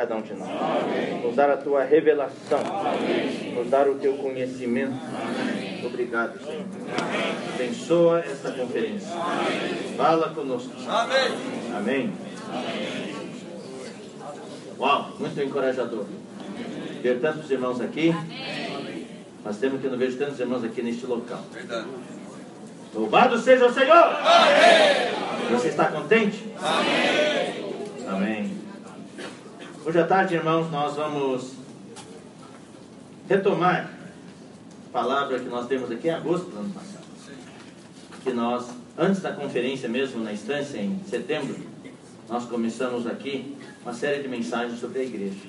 cada um de nós. Nos dar a tua revelação. Nos dar o teu conhecimento. Obrigado, Senhor. Abençoa esta conferência. Fala conosco. Amém. Uau, muito encorajador. Ver tantos irmãos aqui. Nós temos que não vejo tantos irmãos aqui neste local. Verdade. Louvado seja o Senhor! Amém. Você está contente? Amém. Amém. Hoje à tarde, irmãos, nós vamos retomar a palavra que nós temos aqui em agosto do ano passado. Que nós, antes da conferência mesmo, na instância, em setembro, nós começamos aqui uma série de mensagens sobre a igreja.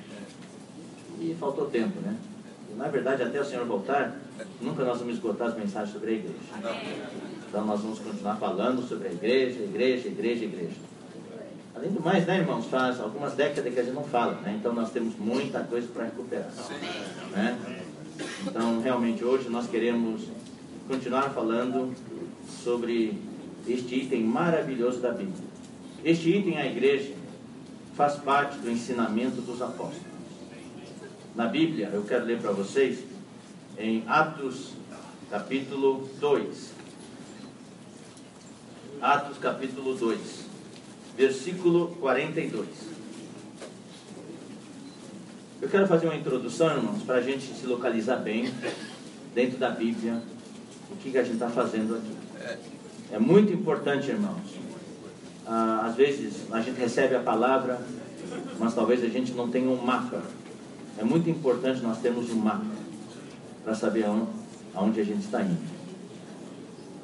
E faltou tempo, né? Na verdade, até o Senhor voltar, nunca nós vamos esgotar as mensagens sobre a igreja. Então nós vamos continuar falando sobre a igreja, igreja, igreja, igreja. Além do mais, né, irmãos, faz algumas décadas que a gente não fala, né? Então nós temos muita coisa para recuperar. Né? Então, realmente, hoje nós queremos continuar falando sobre este item maravilhoso da Bíblia. Este item, a igreja, faz parte do ensinamento dos apóstolos. Na Bíblia, eu quero ler para vocês em Atos, capítulo 2. Atos, capítulo 2, versículo 42. Eu quero fazer uma introdução, irmãos, para a gente se localizar bem dentro da Bíblia, o que, que a gente está fazendo aqui. É muito importante, irmãos. Ah, às vezes a gente recebe a palavra, mas talvez a gente não tenha um mapa. É muito importante nós termos um mapa para saber aonde, a gente está indo.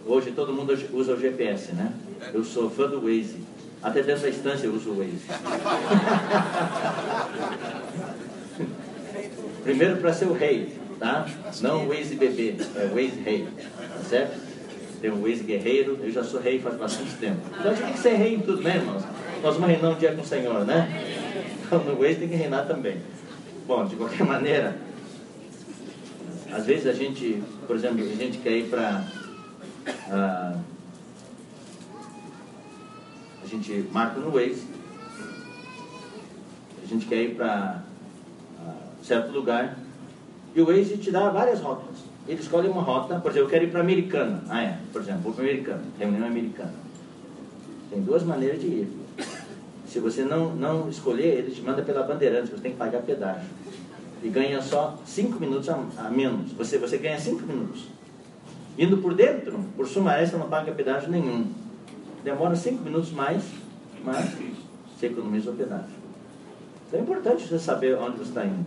Hoje todo mundo usa o GPS, né? Eu sou fã do Waze. Até da instância eu uso o Waze. Primeiro para ser o rei, tá? Não o Waze bebê, é o Waze rei, tá certo? Tem o Waze guerreiro, eu já sou rei faz bastante tempo. Então a gente tem que ser rei em tudo, né, irmãos? Nós vamos reinar um dia com o Senhor, né? Então no Waze tem que reinar também. Bom, de qualquer maneira, às vezes a gente, por exemplo, a gente quer ir para. ah, a gente marca no Waze. A gente quer ir para certo lugar. E o Waze te dá várias rotas. Ele escolhe uma rota, por exemplo, eu quero ir para Americana. Ah, é, por exemplo, vou para Americana, reunião americana. Tem duas maneiras de ir. Se você não, não escolher, ele te manda pela Bandeirantes, você tem que pagar pedágio. E ganha só 5 minutos a, a, menos. Você, você ganha 5 minutos. Indo por dentro, por Sumaré, você não paga pedágio nenhum. Demora 5 minutos mais, mas você economiza o pedágio. Então é importante você saber onde você está indo.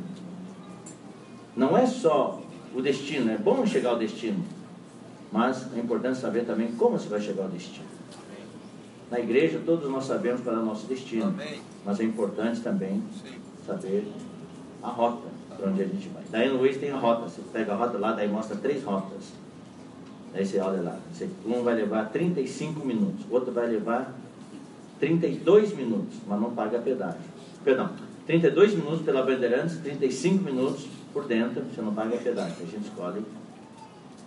Não é só o destino, é bom chegar ao destino, mas é importante saber também como você vai chegar ao destino. Na igreja, todos nós sabemos qual é o nosso destino, Amém. mas é importante também Sim. saber a rota para onde a gente vai. Daí no Waze tem a rota, você pega a rota lá, daí mostra três rotas. Daí você olha lá, um vai levar 35 minutos, o outro vai levar 32 minutos, mas não paga pedágio. Perdão, 32 minutos pela Bandeirantes, 35 minutos por dentro, você não paga pedágio, a gente escolhe.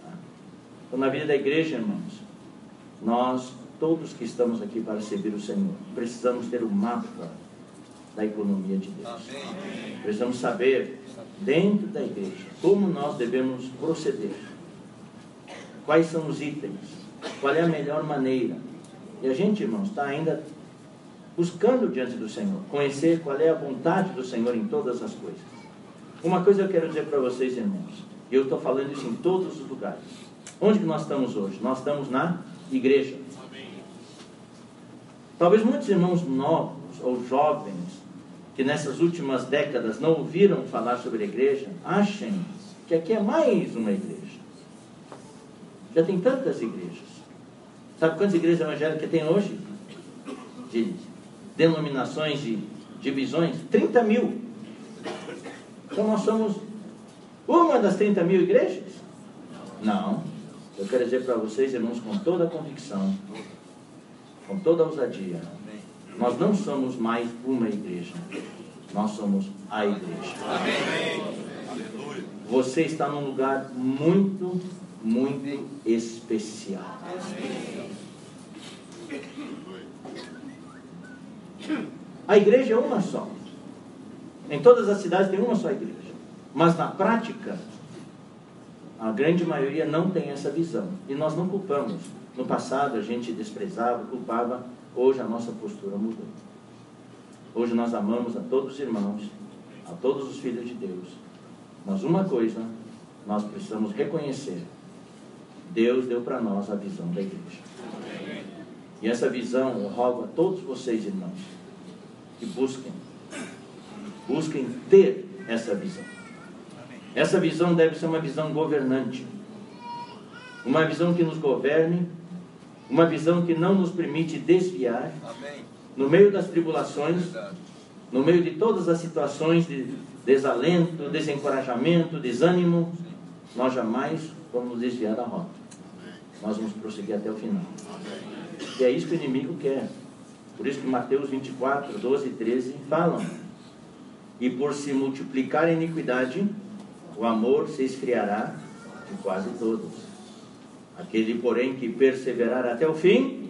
Tá? Então, na vida da igreja, irmãos, nós, todos que estamos aqui para servir o Senhor, precisamos ter o mapa da economia de Deus. Amém. Precisamos saber, dentro da igreja, como nós devemos proceder. Quais são os itens? Qual é a melhor maneira? E a gente, irmãos, está ainda buscando diante do Senhor, conhecer qual é a vontade do Senhor em todas as coisas. Uma coisa eu quero dizer para vocês, irmãos, e eu estou falando isso em todos os lugares. Onde que nós estamos hoje? Nós estamos na igreja. Talvez muitos irmãos novos ou jovens que nessas últimas décadas não ouviram falar sobre a igreja, achem que aqui é mais uma igreja. Já tem tantas igrejas. Sabe quantas igrejas evangélicas tem hoje? De denominações e divisões? 30 mil. Então nós somos uma das 30 mil igrejas? Não. Eu quero dizer para vocês, irmãos, com toda a convicção, com toda a ousadia, nós não somos mais uma igreja. Nós somos a igreja. Você está num lugar muito, muito especial. A igreja é uma só. Em todas as cidades tem uma só igreja. Mas na prática, a grande maioria não tem essa visão. E nós não culpamos. No passado a gente desprezava, culpava. Hoje a nossa postura mudou. Hoje nós amamos a todos os irmãos, a todos os filhos de Deus. Mas uma coisa nós precisamos reconhecer: Deus deu para nós a visão da igreja. E essa visão eu rogo a todos vocês, irmãos, que busquem, busquem ter essa visão. Essa visão deve ser uma visão governante, uma visão que nos governe, uma visão que não nos permite desviar no meio das tribulações, no meio de todas as situações de desalento, desencorajamento, desânimo, nós jamais vamos desviar da rota. Nós vamos prosseguir até o final. E é isso que o inimigo quer. Por isso que Mateus 24, 12 e 13 falam. E por se multiplicar a iniquidade, o amor se esfriará de quase todos. Aquele, porém, que perseverar até o fim,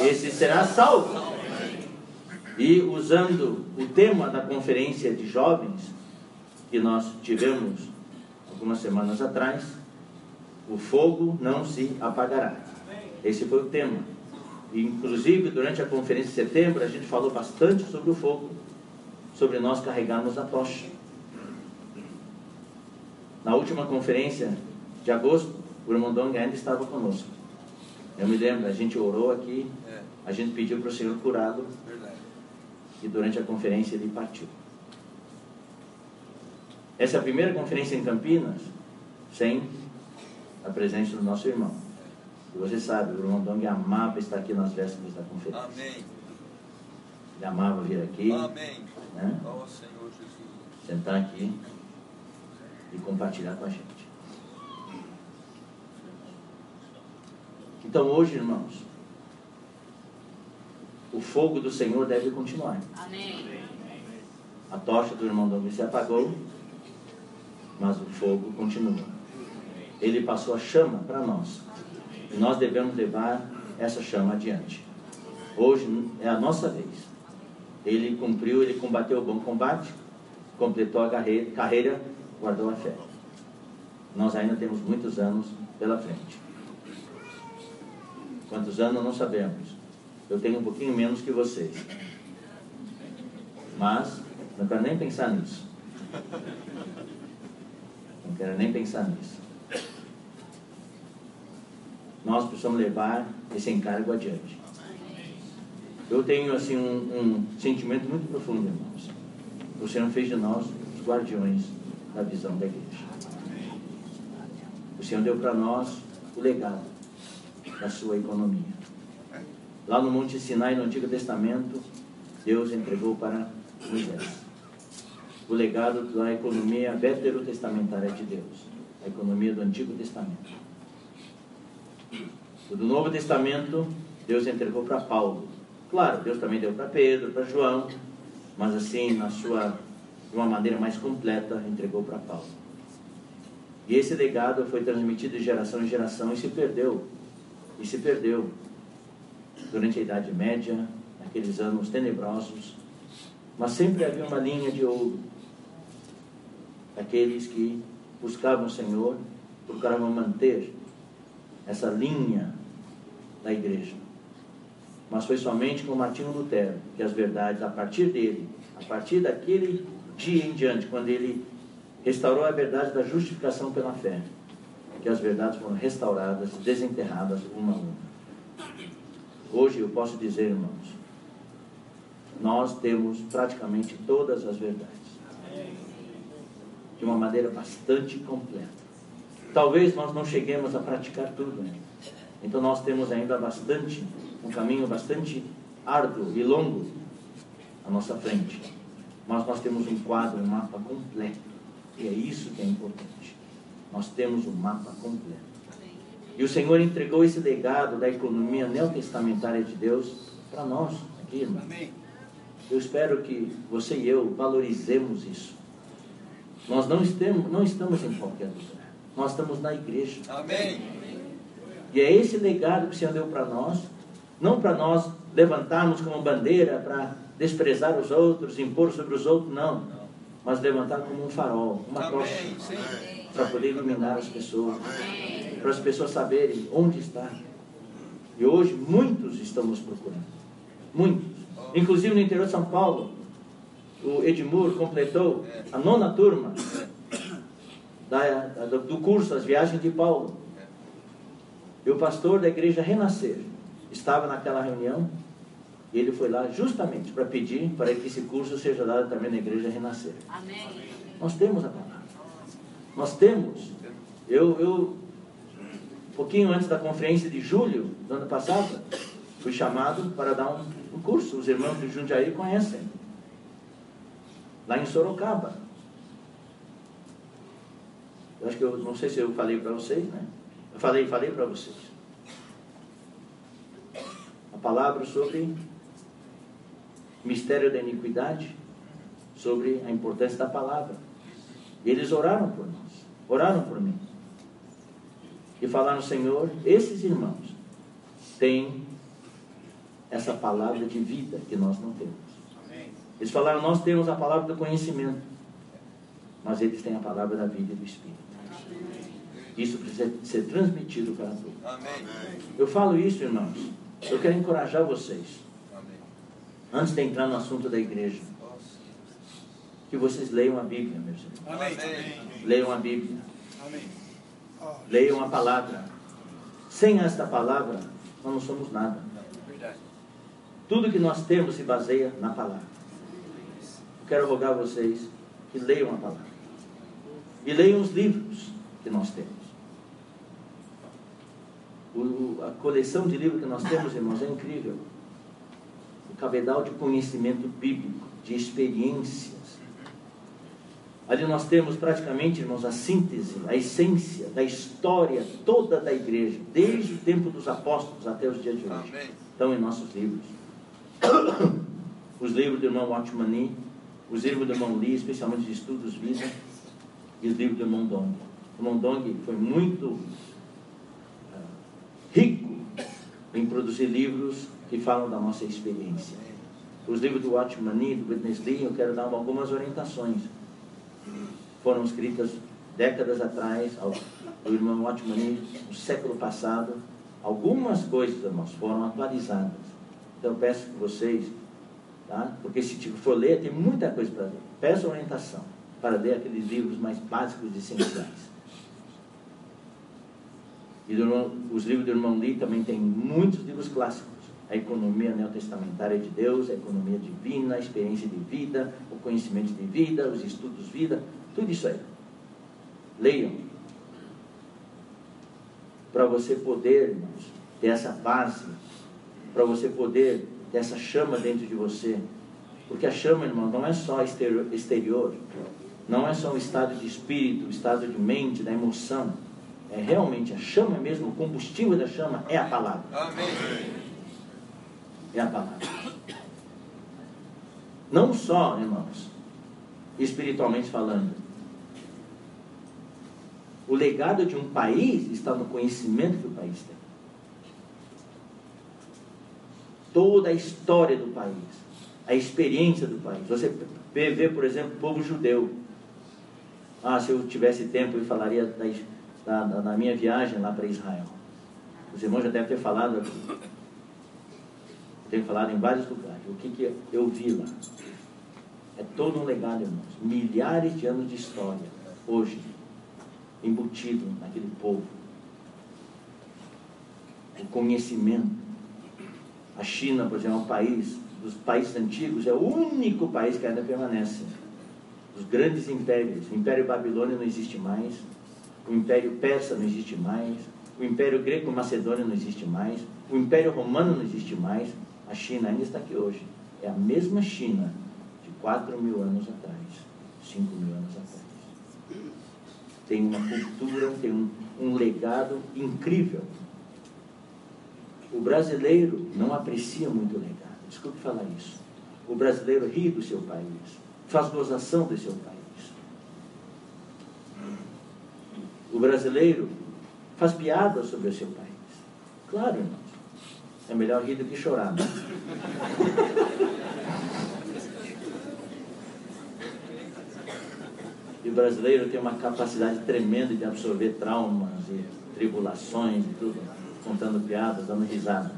esse será salvo. E usando o tema da conferência de jovens que nós tivemos algumas semanas atrás, o fogo não se apagará. Esse foi o tema. Inclusive, durante a conferência de setembro, a gente falou bastante sobre o fogo, sobre nós carregarmos a tocha. Na última conferência de agosto, o irmão Dong ainda estava conosco. Eu me lembro, a gente orou aqui, a gente pediu para o Senhor verdade. e durante a conferência ele partiu. Essa é a primeira conferência em Campinas sem a presença do nosso irmão. E você sabe, o irmão Dong amava estar aqui nas vésperas da conferência. Amém. Ele amava vir aqui, Amém. né? Ó Senhor Jesus. sentar aqui e compartilhar com a gente. Então hoje, irmãos, o fogo do Senhor deve continuar. Amém. A tocha do irmão Dom se apagou, mas o fogo continua. Ele passou a chama para nós. E nós devemos levar essa chama adiante. Hoje é a nossa vez. Ele cumpriu, ele combateu o bom combate, completou a carreira, carreira guardou a fé. Nós ainda temos muitos anos pela frente. Quantos anos não sabemos. Eu tenho um pouquinho menos que vocês. Mas não quero nem pensar nisso. Não quero nem pensar nisso. Nós precisamos levar esse encargo adiante. Eu tenho assim um, um sentimento muito profundo, irmãos. O Senhor fez de nós os guardiões da visão da igreja. O Senhor deu para nós o legado da sua economia. Lá no Monte Sinai, no Antigo Testamento, Deus entregou para Moisés o legado da economia veterotestamentária de Deus, a economia do Antigo Testamento. O do Novo Testamento, Deus entregou para Paulo. Claro, Deus também deu para Pedro, para João, mas assim, na sua, de uma maneira mais completa, entregou para Paulo. E esse legado foi transmitido de geração em geração e se perdeu. E se perdeu durante a Idade Média, naqueles anos tenebrosos. Mas sempre havia uma linha de ouro. Aqueles que buscavam o Senhor, procuravam manter essa linha da igreja. Mas foi somente com Martinho Lutero que as verdades, a partir dele, a partir daquele dia em diante, quando ele restaurou a verdade da justificação pela fé, que as verdades foram restauradas, desenterradas uma a uma. Hoje eu posso dizer, irmãos, nós temos praticamente todas as verdades. De uma maneira bastante completa. Talvez nós não cheguemos a praticar tudo ainda. Então nós temos ainda bastante, um caminho bastante árduo e longo à nossa frente. Mas nós temos um quadro, um mapa completo. E é isso que é importante. Nós temos um mapa completo. E o Senhor entregou esse legado da economia neotestamentária de Deus para nós aqui, irmão. Eu espero que você e eu valorizemos isso. Nós não estamos, não estamos em qualquer lugar. Nós estamos na igreja. Amém. E é esse legado que o Senhor deu para nós, não para nós levantarmos como bandeira para desprezar os outros, impor sobre os outros, não. mas levantar como um farol, uma tocha, para poder iluminar as pessoas, para as pessoas saberem onde está. E hoje muitos estão nos procurando. Muitos. Inclusive no interior de São Paulo, o Edmur completou a nona turma da- da- do curso As Viagens de Paulo. E o pastor da igreja Renascer estava naquela reunião e ele foi lá justamente para pedir para que esse curso seja dado também na igreja Renascer. Amém. Nós temos a palavra. Nós temos. Eu, eu, um pouquinho antes da conferência de julho do ano passado, fui chamado para dar um, um curso. Os irmãos de Jundiaí conhecem. Lá em Sorocaba. Eu acho que eu não sei se eu falei para vocês, né? Eu falei, falei para vocês. A palavra sobre mistério da iniquidade, sobre a importância da palavra. E eles oraram por nós, oraram por mim. E falaram, Senhor, esses irmãos têm essa palavra de vida que nós não temos. Eles falaram, nós temos a palavra do conhecimento, mas eles têm a palavra da vida e do Espírito. Isso precisa ser transmitido para todos. Eu falo isso, irmãos. Eu quero encorajar vocês, antes de entrar no assunto da igreja, que vocês leiam a Bíblia, meus irmãos. Amém. Leiam a Bíblia. Amém. Leiam a palavra. Sem esta palavra, nós não somos nada. Verdade. Tudo que nós temos se baseia na palavra. Eu quero rogar a vocês que leiam a palavra. E leiam os livros que nós temos. O- a coleção de livros que nós temos, irmãos, é incrível. O cabedal de conhecimento bíblico, de experiências. Ali nós temos praticamente, irmãos, a síntese, a essência da história toda da igreja, desde o tempo dos apóstolos até os dias de hoje Amém. estão em nossos livros. Os livros do irmão Watchman Nee, os livros do irmão Lee, especialmente de estudos vida, e os livros do irmão Dong. O irmão Dong foi muito ah, rico em produzir livros que falam da nossa experiência. Os livros do Watchman Nee, do Witness Lee, eu quero dar algumas orientações. Foram escritas décadas atrás, ao, do irmão Watchman Nee, no século passado. Algumas coisas, irmãos, foram atualizadas. Então eu peço que vocês, tá? porque se tipo, for ler, tem muita coisa para ler. Peço orientação para ler aqueles livros mais básicos e essenciais. E do os livros do irmão Lee também tem muitos livros clássicos. A economia neotestamentária de Deus, a economia divina, a experiência de vida, o conhecimento de vida, os estudos de vida, tudo isso aí. Leiam. Para você poder, irmãos, ter essa base, para você poder ter essa chama dentro de você. Porque a chama, irmão, não é só exterior, exterior não é só um estado de espírito, um estado de mente, da emoção. É realmente a chama mesmo, o combustível da chama é a palavra. Amém. É a palavra. Não só, irmãos, espiritualmente falando. O legado de um país está no conhecimento que o país tem. Toda a história do país, a experiência do país. Você vê, por exemplo, o povo judeu. Ah, se eu tivesse tempo, eu falaria da, da, da- da minha viagem lá para Israel. Os irmãos já devem ter falado aqui. Eu tenho falado em vários lugares. O que, que eu vi lá? É todo um legado, irmãos. Milhares de anos de história, hoje, embutido naquele povo. O conhecimento. A China, por exemplo, é um país, dos países antigos, é o único país que ainda permanece. Os grandes impérios. O Império Babilônio não existe mais. O Império Persa não existe mais. O Império Greco-Macedônio não existe mais. O Império Romano não existe mais. A China ainda está aqui hoje. É a mesma China de 4 mil anos atrás, 5 mil anos atrás. Tem uma cultura, tem um, um legado incrível. O brasileiro não aprecia muito o legado. Desculpe falar isso. O brasileiro ri do seu país, faz gozação do seu país. O brasileiro faz piada sobre o seu país. Claro, irmãos. É melhor rir do que chorar. Né? o brasileiro tem uma capacidade tremenda de absorver traumas e tribulações e tudo, contando piadas, dando risada.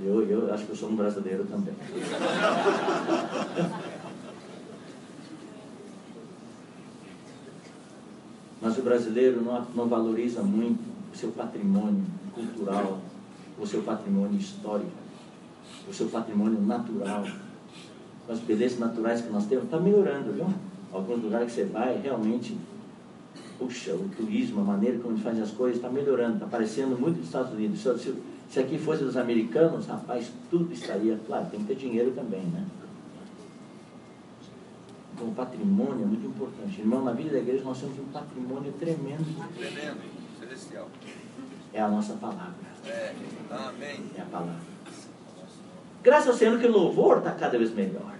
Eu, eu acho que eu sou um brasileiro também. Mas o brasileiro não, não valoriza muito o seu patrimônio cultural, o seu patrimônio histórico, o seu patrimônio natural. As belezas naturais que nós temos, está melhorando, viu? Alguns lugares que você vai, realmente, puxa, o turismo, a maneira como eles fazem as coisas, está melhorando, está parecendo muito dos Estados Unidos. Se, se aqui fosse dos americanos, rapaz, tudo estaria, claro, tem que ter dinheiro também, né? Então, o patrimônio é muito importante. Irmão, na vida da igreja nós temos um patrimônio tremendo. Tremendo, celestial. É a nossa palavra. É. Amém. É a palavra. Graças ao Senhor que o louvor está cada vez melhor.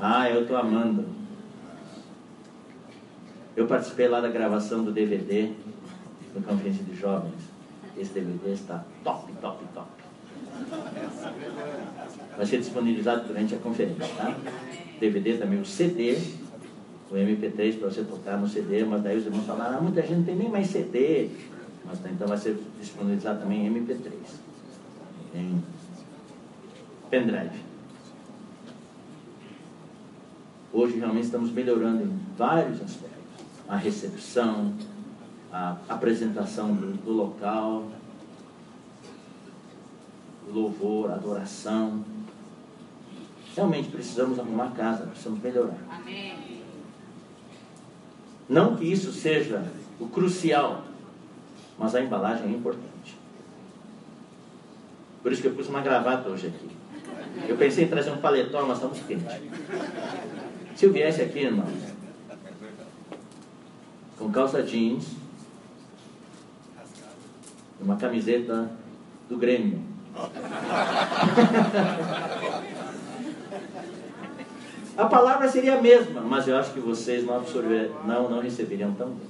Ah, eu estou amando. Eu participei lá da gravação do DVD no Conferência de Jovens. Esse DVD está top, top, top. Vai ser disponibilizado durante a conferência, tá? DVD também, o CD, o MP3 para você tocar no CD, mas daí os irmãos falaram, ah, muita gente não tem nem mais CD. Mas tá, então vai ser disponibilizado também em MP3, em pendrive. Hoje realmente estamos melhorando em vários aspectos. A recepção, a apresentação do, do local, louvor, adoração. Realmente precisamos arrumar casa, precisamos melhorar. Amém. Não que isso seja o crucial, mas a embalagem é importante. Por isso que eu pus uma gravata hoje aqui. Eu pensei em trazer um paletó, mas estamos quentes. Se eu viesse aqui, irmão, com calça jeans, e uma camiseta do Grêmio. A palavra seria a mesma, mas eu acho que vocês não absorver, não, não receberiam tão bem.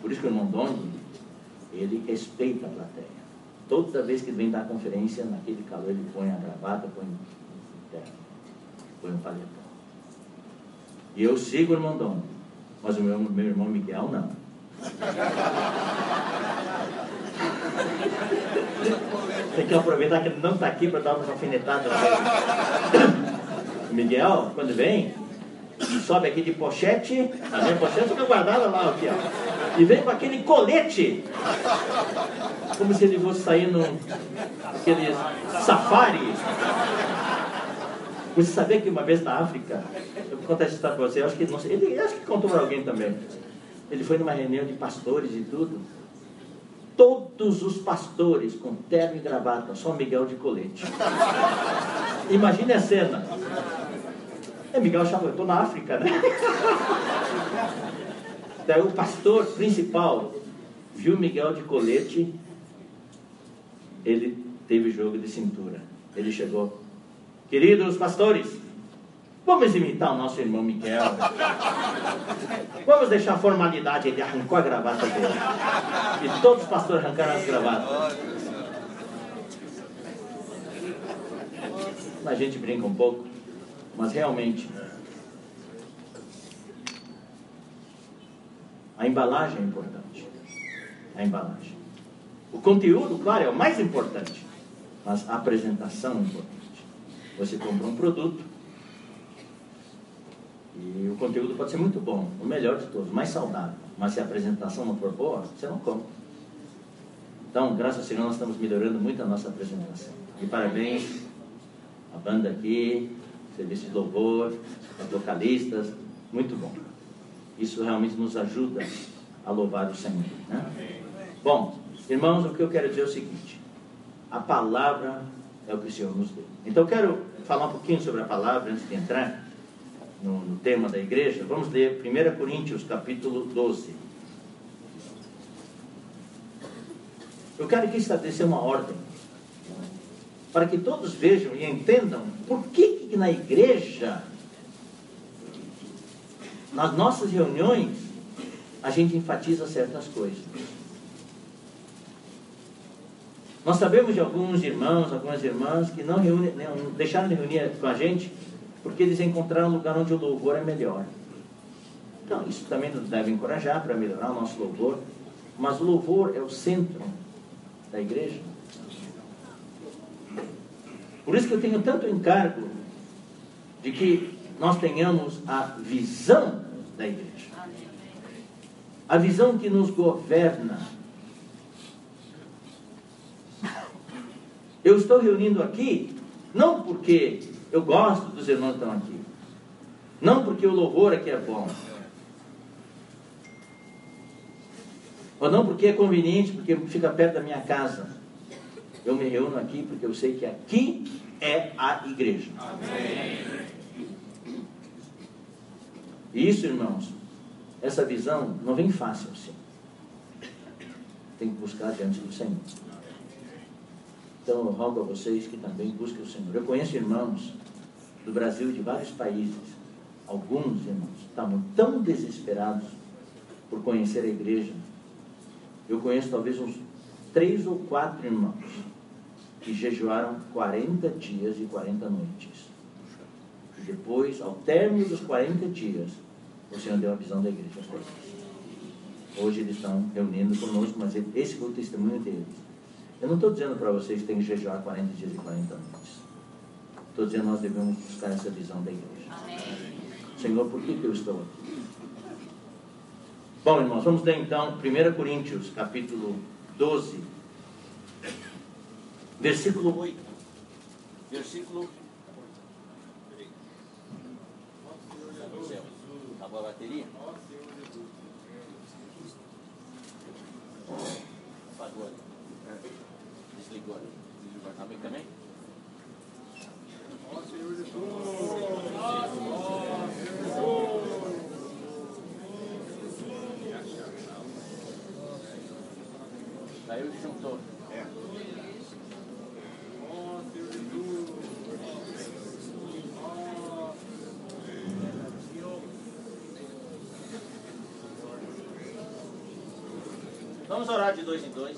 Por isso que o Dong, ele respeita a plateia. Toda vez que vem dar conferência, naquele calor, ele põe a gravata, põe põe um paletó. E eu sigo o Dom, mas o meu, meu irmão Miguel não. Tem que aproveitar que ele não está aqui para dar uma alfinetada. O Miguel, quando vem, sobe aqui de pochete, a minha pochete fica guardada lá, aqui, ó. E vem com aquele colete, como se ele fosse sair num aquele safari. Você sabia que uma vez na África, eu vou contar essa história para você, acho que, não sei, ele acho que contou para alguém também. Ele foi numa reunião de pastores e tudo. Todos os pastores com terno e gravata, só Miguel de colete. Imagine a cena. É, Miguel achava, eu estou na África, né? Daí o pastor principal viu Miguel de colete, ele teve jogo de cintura. Ele chegou, queridos pastores, vamos imitar o nosso irmão Miguel. Vamos deixar a formalidade, ele arrancou a gravata dele. E todos os pastores arrancaram as gravatas. A gente brinca um pouco, mas realmente a embalagem é importante. A embalagem. O conteúdo, claro, é o mais importante, mas a apresentação é importante. Você compra um produto e o conteúdo pode ser muito bom, o melhor de todos, mais saudável, mas se a apresentação não for boa, você não compra. Então, graças ao Senhor, nós estamos melhorando muito a nossa apresentação. E parabéns a banda aqui, serviço de louvor, os vocalistas, muito bom. Isso realmente nos ajuda a louvar o Senhor. Né? Bom, irmãos, o que eu quero dizer é o seguinte: a palavra é o que o Senhor nos deu. Então, eu quero falar um pouquinho sobre a palavra antes de entrar no, no tema da igreja. Vamos ler 1 Coríntios, capítulo 12. Eu quero aqui estabelecer uma ordem para que todos vejam e entendam por que, que na igreja, nas nossas reuniões, a gente enfatiza certas coisas. Nós sabemos de alguns irmãos, algumas irmãs que não, reúne, não deixaram de reunir com a gente porque eles encontraram um lugar onde o louvor é melhor. Então, isso também nos deve encorajar para melhorar o nosso louvor, mas o louvor é o centro da igreja. Por isso que eu tenho tanto encargo de que nós tenhamos a visão da igreja. A visão que nos governa. Eu estou reunindo aqui, não porque eu gosto dos irmãos que estão aqui, não porque o louvor aqui é bom, ou não porque é conveniente, porque fica perto da minha casa. Eu me reúno aqui porque eu sei que aqui é a igreja. Amém. Isso, irmãos, essa visão não vem fácil assim. Tem que buscar diante do Senhor. Então eu rogo a vocês que também busquem o Senhor. Eu conheço irmãos do Brasil de vários países, alguns irmãos estavam tão desesperados por conhecer a igreja. Eu conheço talvez uns três ou quatro irmãos que jejuaram 40 dias e 40 noites. Depois, ao término dos 40 dias, o Senhor deu a visão da igreja. Hoje eles estão reunindo conosco, mas esse foi o testemunho deles. Eu não estou dizendo para vocês que tem que jejuar 40 dias e 40 noites. Estou dizendo que nós devemos buscar essa visão da igreja. Amém. Senhor, por que, que eu estou aqui? Bom, irmãos, vamos ler então 1 Coríntios, capítulo 12, versículo 8. Versículo Acabou a bateria? Apagou ali. Desligou ali. Amém também? Ó Senhor Jesus. Saiu e juntou. É. Vamos orar de dois em dois.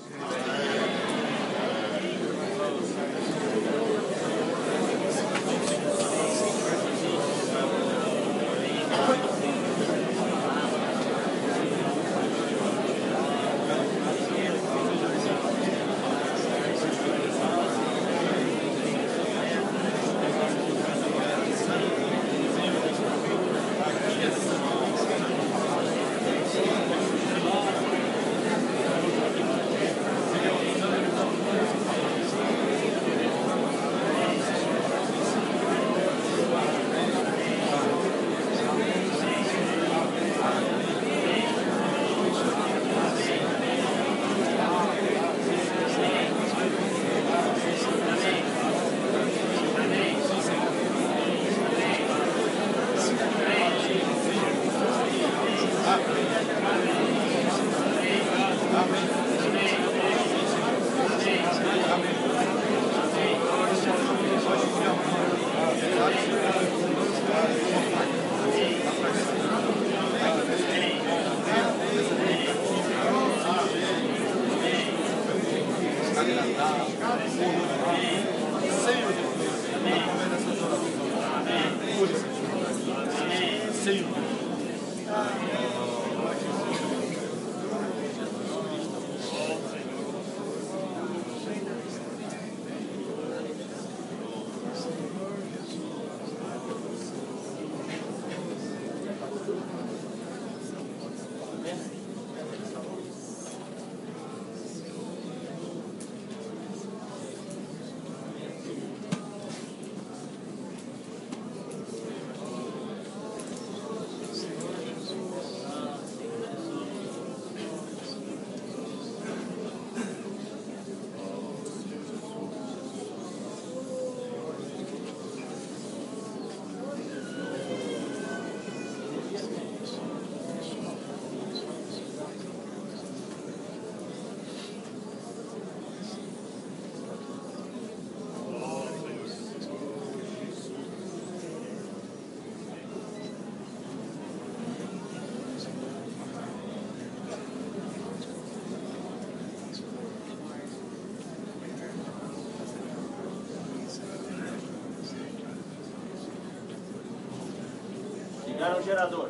Ligaram o gerador.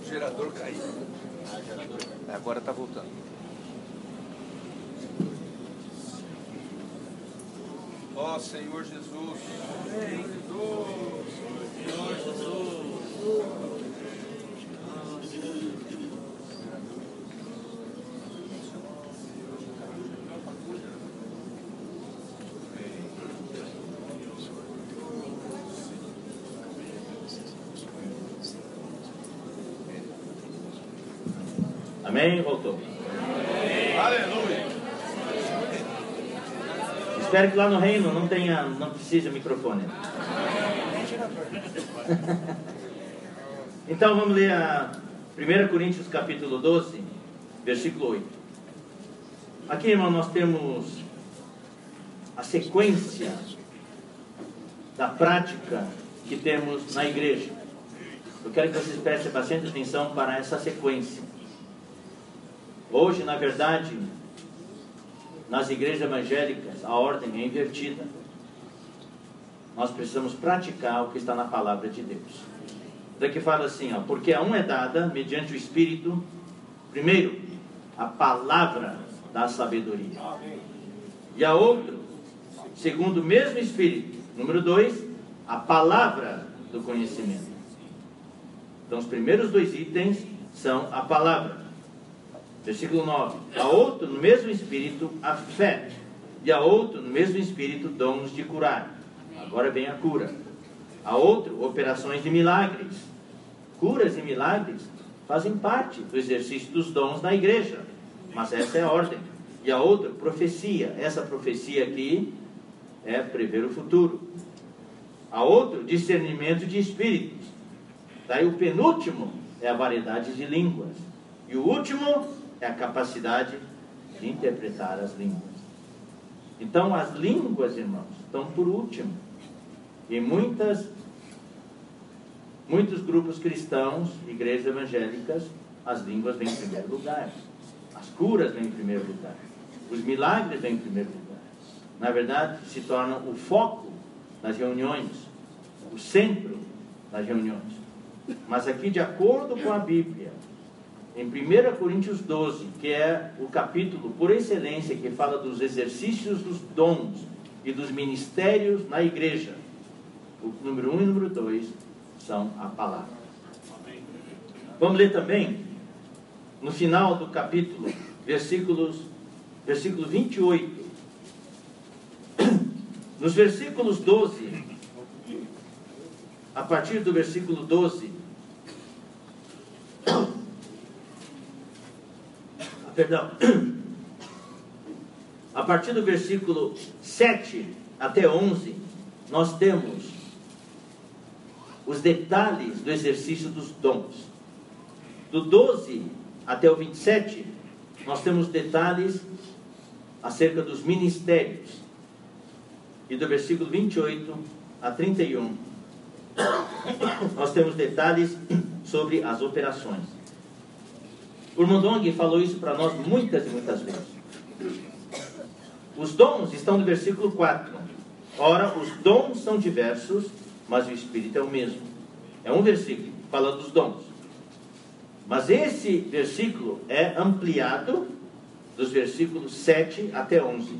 O gerador caiu. Ah, gerador. Agora tá voltando. Ó Senhor Jesus. Amém? Voltou. Aleluia. Espero que lá no reino não tenha, não precise microfone. Então vamos ler a 1 Coríntios capítulo 12, versículo 8. Aqui, irmão, nós temos a sequência da prática que temos na igreja. Eu quero que vocês prestem bastante atenção para essa sequência. Hoje, na verdade, nas igrejas evangélicas, a ordem é invertida. Nós precisamos praticar o que está na palavra de Deus. Daqui fala assim, ó, porque a um é dada, mediante o Espírito, primeiro, a palavra da sabedoria. E a outro, segundo o mesmo Espírito. Número dois, a palavra do conhecimento. Então, os primeiros dois itens são a palavra. Versículo 9. A outro, no mesmo espírito, a fé. E a outro, no mesmo espírito, dons de curar. Agora vem a cura. A outro, operações de milagres. Curas e milagres fazem parte do exercício dos dons na igreja. Mas essa é a ordem. E a outra, profecia. Essa profecia aqui é prever o futuro. A outro, discernimento de espíritos. Daí o penúltimo é a variedade de línguas. E o último é a capacidade de interpretar as línguas. Então, as línguas, irmãos, estão por último. E muitas, muitos grupos cristãos, igrejas evangélicas, as línguas vêm em primeiro lugar. As curas vêm em primeiro lugar. Os milagres vêm em primeiro lugar. Na verdade, se tornam o foco nas reuniões, o centro das reuniões. Mas aqui, de acordo com a Bíblia, em 1 Coríntios 12, que é o capítulo por excelência que fala dos exercícios dos dons e dos ministérios na igreja, o número 1 um e o número 2 são a palavra. Vamos ler também, no final do capítulo, versículos, versículo 28. Nos versículos 12, a partir do versículo 12, perdão, a partir do versículo 7 até 11, nós temos os detalhes do exercício dos dons. Do 12 até o 27, nós temos detalhes acerca dos ministérios. E do versículo 28 a 31, nós temos detalhes sobre as operações. Irmão Dong falou isso para nós muitas e muitas vezes. Os dons estão no versículo 4. Ora, os dons são diversos, mas o Espírito é o mesmo. É um versículo falando dos dons. Mas esse versículo é ampliado dos versículos 7 até 11.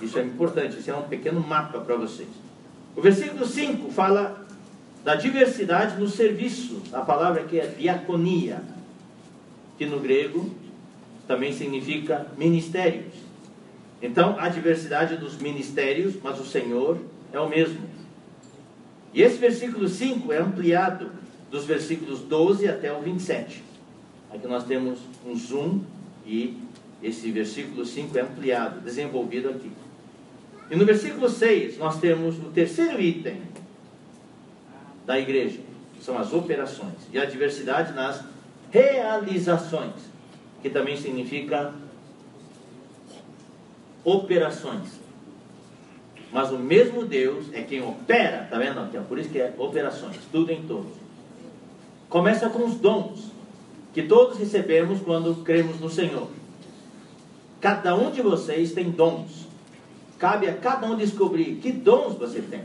Isso é importante, isso é um pequeno mapa para vocês. O versículo 5 fala da diversidade no serviço. A palavra aqui é diaconia que no grego também significa ministérios. Então, a diversidade dos ministérios, mas o Senhor é o mesmo. E esse versículo 5 é ampliado dos versículos 12 até o 27. Aqui nós temos um zoom e esse versículo 5 é ampliado, desenvolvido aqui. E no versículo 6 nós temos o terceiro item da igreja, que são as operações e a diversidade nas realizações, que também significa operações. Mas o mesmo Deus é quem opera, tá vendo? Por isso que é operações, tudo em todos. Começa com os dons. que todos recebemos quando cremos no Senhor. Cada um de vocês tem dons. Cabe a cada um descobrir que dons você tem.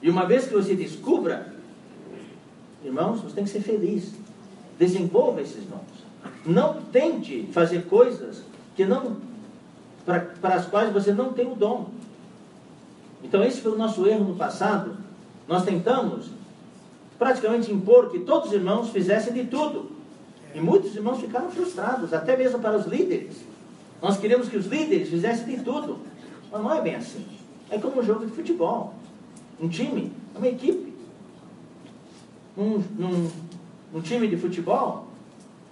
E uma vez que você descubra, irmãos, você tem que ser feliz. Desenvolva esses dons. Não tente fazer coisas que não para, para as quais você não tem o dom. Então esse foi o nosso erro no passado. Nós tentamos praticamente impor que todos os irmãos fizessem de tudo. E muitos irmãos ficaram frustrados, até mesmo para os líderes. Nós queremos que os líderes fizessem de tudo. Mas não é bem assim. É como um jogo de futebol. Um time, uma equipe. Um, num, um time de futebol,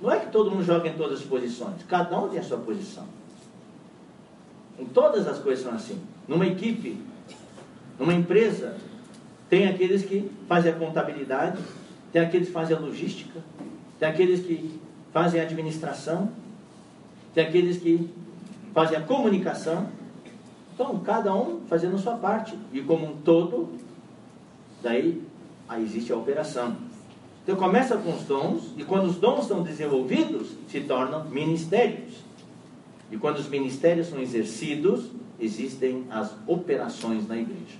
não é que todo mundo joga em todas as posições. Cada um tem a sua posição. Em todas as coisas são assim. Numa equipe, numa empresa, tem aqueles que fazem a contabilidade, tem aqueles que fazem a logística, tem aqueles que fazem a administração, tem aqueles que fazem a comunicação. Então, cada um fazendo a sua parte. E como um todo, daí aí existe a operação. Então começa com os dons, e quando os dons são desenvolvidos, se tornam ministérios. E quando os ministérios são exercidos, existem as operações na igreja.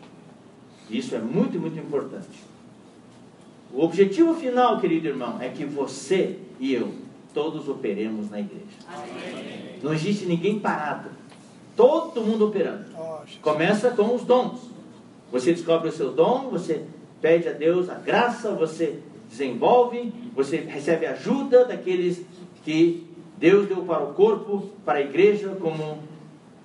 Isso é muito, muito importante. O objetivo final, querido irmão, é que você e eu todos operemos na igreja. Amém. Não existe ninguém parado. Todo mundo operando. Começa com os dons. Você descobre o seu dom, você pede a Deus a graça, você desenvolve, você recebe ajuda daqueles que Deus deu para o corpo, para a igreja, como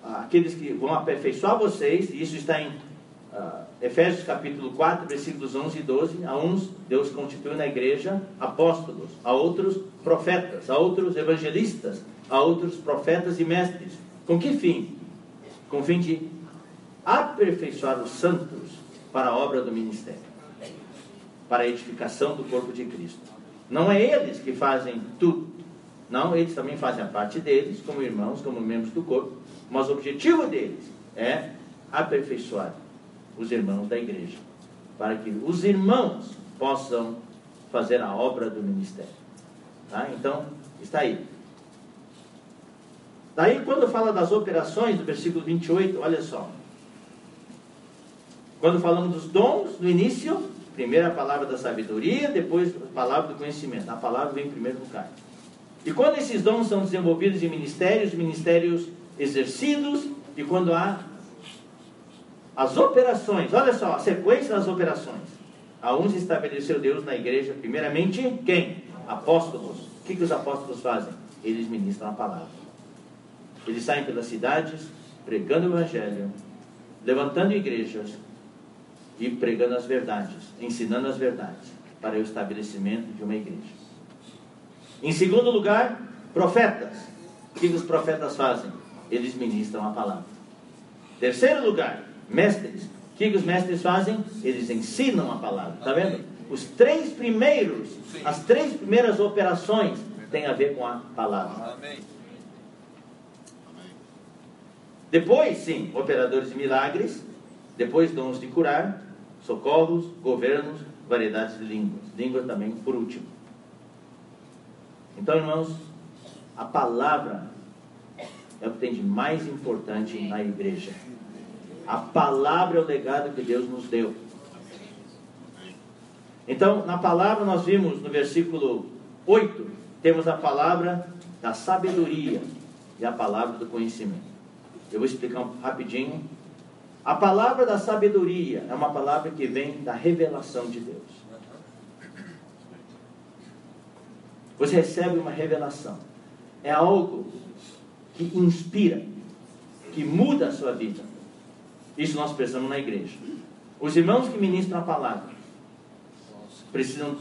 aqueles que vão aperfeiçoar vocês, e isso está em uh, Efésios capítulo 4, versículos 11 e 12. A uns Deus constituiu na igreja apóstolos, a outros profetas, a outros evangelistas, a outros profetas e mestres. Com que fim? Com o fim de aperfeiçoar os santos para a obra do ministério, para a edificação do corpo de Cristo. Não é eles que fazem tudo. Não, eles também fazem a parte deles, como irmãos, como membros do corpo, mas o objetivo deles é aperfeiçoar os irmãos da igreja, para que os irmãos possam fazer a obra do ministério. Tá? Então, está aí. Daí, quando fala das operações, do versículo 28, olha só. Quando falamos dos dons, no início, primeiro a palavra da sabedoria, depois a palavra do conhecimento. A palavra vem em primeiro lugar. E quando esses dons são desenvolvidos em ministérios, ministérios exercidos, e quando há as operações, olha só, a sequência das operações. A uns estabeleceu Deus na igreja, primeiramente, quem? Apóstolos. O que, que os apóstolos fazem? Eles ministram a palavra. Eles saem pelas cidades, pregando o evangelho, levantando igrejas e pregando as verdades, ensinando as verdades para o estabelecimento de uma igreja. Em segundo lugar, profetas. O que os profetas fazem? Eles ministram a palavra. Terceiro lugar, mestres. O que os mestres fazem? Eles ensinam a palavra. Está vendo? Os três primeiros, as três primeiras operações têm a ver com a palavra. Depois, sim, operadores de milagres. Depois, dons de curar, socorros, governos, variedades de línguas. Língua também, por último. Então, irmãos, a palavra é o que tem de mais importante na igreja. A palavra é o legado que Deus nos deu. Então, na palavra nós vimos no versículo 8, temos a palavra da sabedoria e a palavra do conhecimento. Eu vou explicar rapidinho. A palavra da sabedoria é uma palavra que vem da revelação de Deus. Você recebe uma revelação. É algo que inspira, que muda a sua vida. Isso nós precisamos na igreja. Os irmãos que ministram a palavra precisam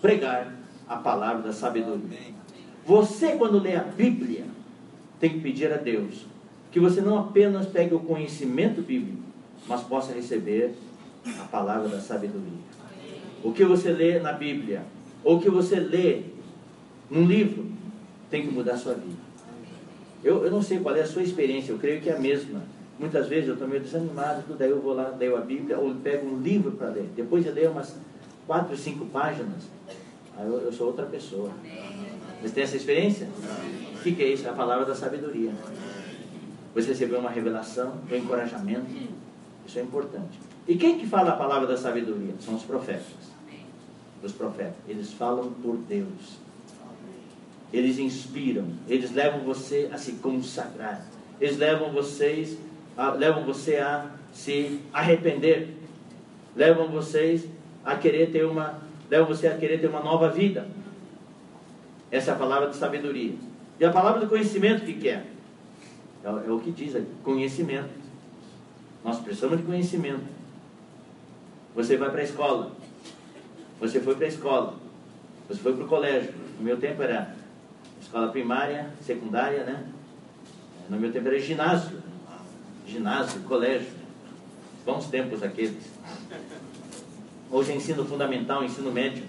pregar a palavra da sabedoria. Você, quando lê a Bíblia, tem que pedir a Deus que você não apenas pegue o conhecimento bíblico, mas possa receber a palavra da sabedoria. O que você lê na Bíblia, ou o que você lê num livro, tem que mudar a sua vida. Eu, eu não sei qual é a sua experiência, eu creio que é a mesma. Muitas vezes eu estou meio desanimado, daí eu vou lá, leio a Bíblia, ou pego um livro para ler. Depois eu leio umas quatro, cinco páginas, Aí eu, eu sou outra pessoa. Você tem essa experiência? O que, que é isso? É a palavra da sabedoria. Você recebeu uma revelação, um encorajamento. Isso é importante. E quem que fala a palavra da sabedoria? São os profetas. Os profetas. Eles falam por Deus. Eles inspiram. Eles levam você a se consagrar. Eles levam vocês, a, levam você a se arrepender. Levam vocês a querer ter uma, levam você a querer ter uma nova vida. Essa é a palavra de sabedoria. E a palavra do conhecimento, que, que é? É? O que diz conhecimento. Nós precisamos de conhecimento. Você vai para a escola. Você foi para a escola. Você foi para o colégio. No meu tempo era escola primária, secundária, né? No meu tempo era ginásio. Ginásio, colégio. Bons tempos aqueles. Hoje é ensino fundamental, ensino médio.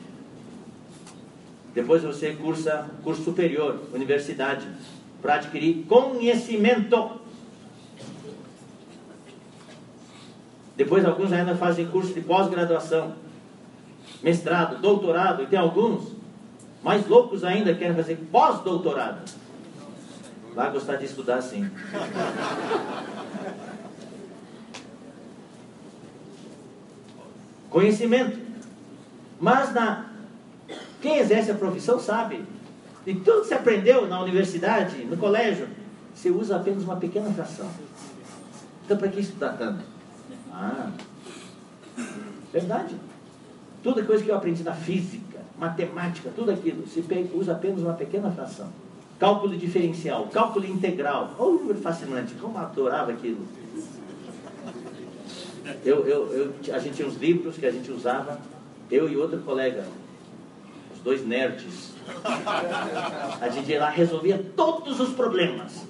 Depois você cursa curso superior, universidade, para adquirir conhecimento. Depois alguns ainda fazem curso de pós-graduação, mestrado, doutorado, e tem alguns mais loucos ainda que querem fazer pós-doutorado. Vai gostar de estudar sim. Conhecimento. Mas na quem exerce a profissão sabe. E tudo que você aprendeu na universidade, no colégio, você usa apenas uma pequena fração. Então, para que estudar tanto? Ah, verdade. Toda coisa que eu aprendi na física, matemática, tudo aquilo, se usa apenas uma pequena fração. Cálculo diferencial, cálculo integral. Oh, fascinante, como eu adorava aquilo. Eu, eu, eu, a gente tinha uns livros que a gente usava, eu e outro colega, dois nerds. A ia lá resolvia todos os problemas.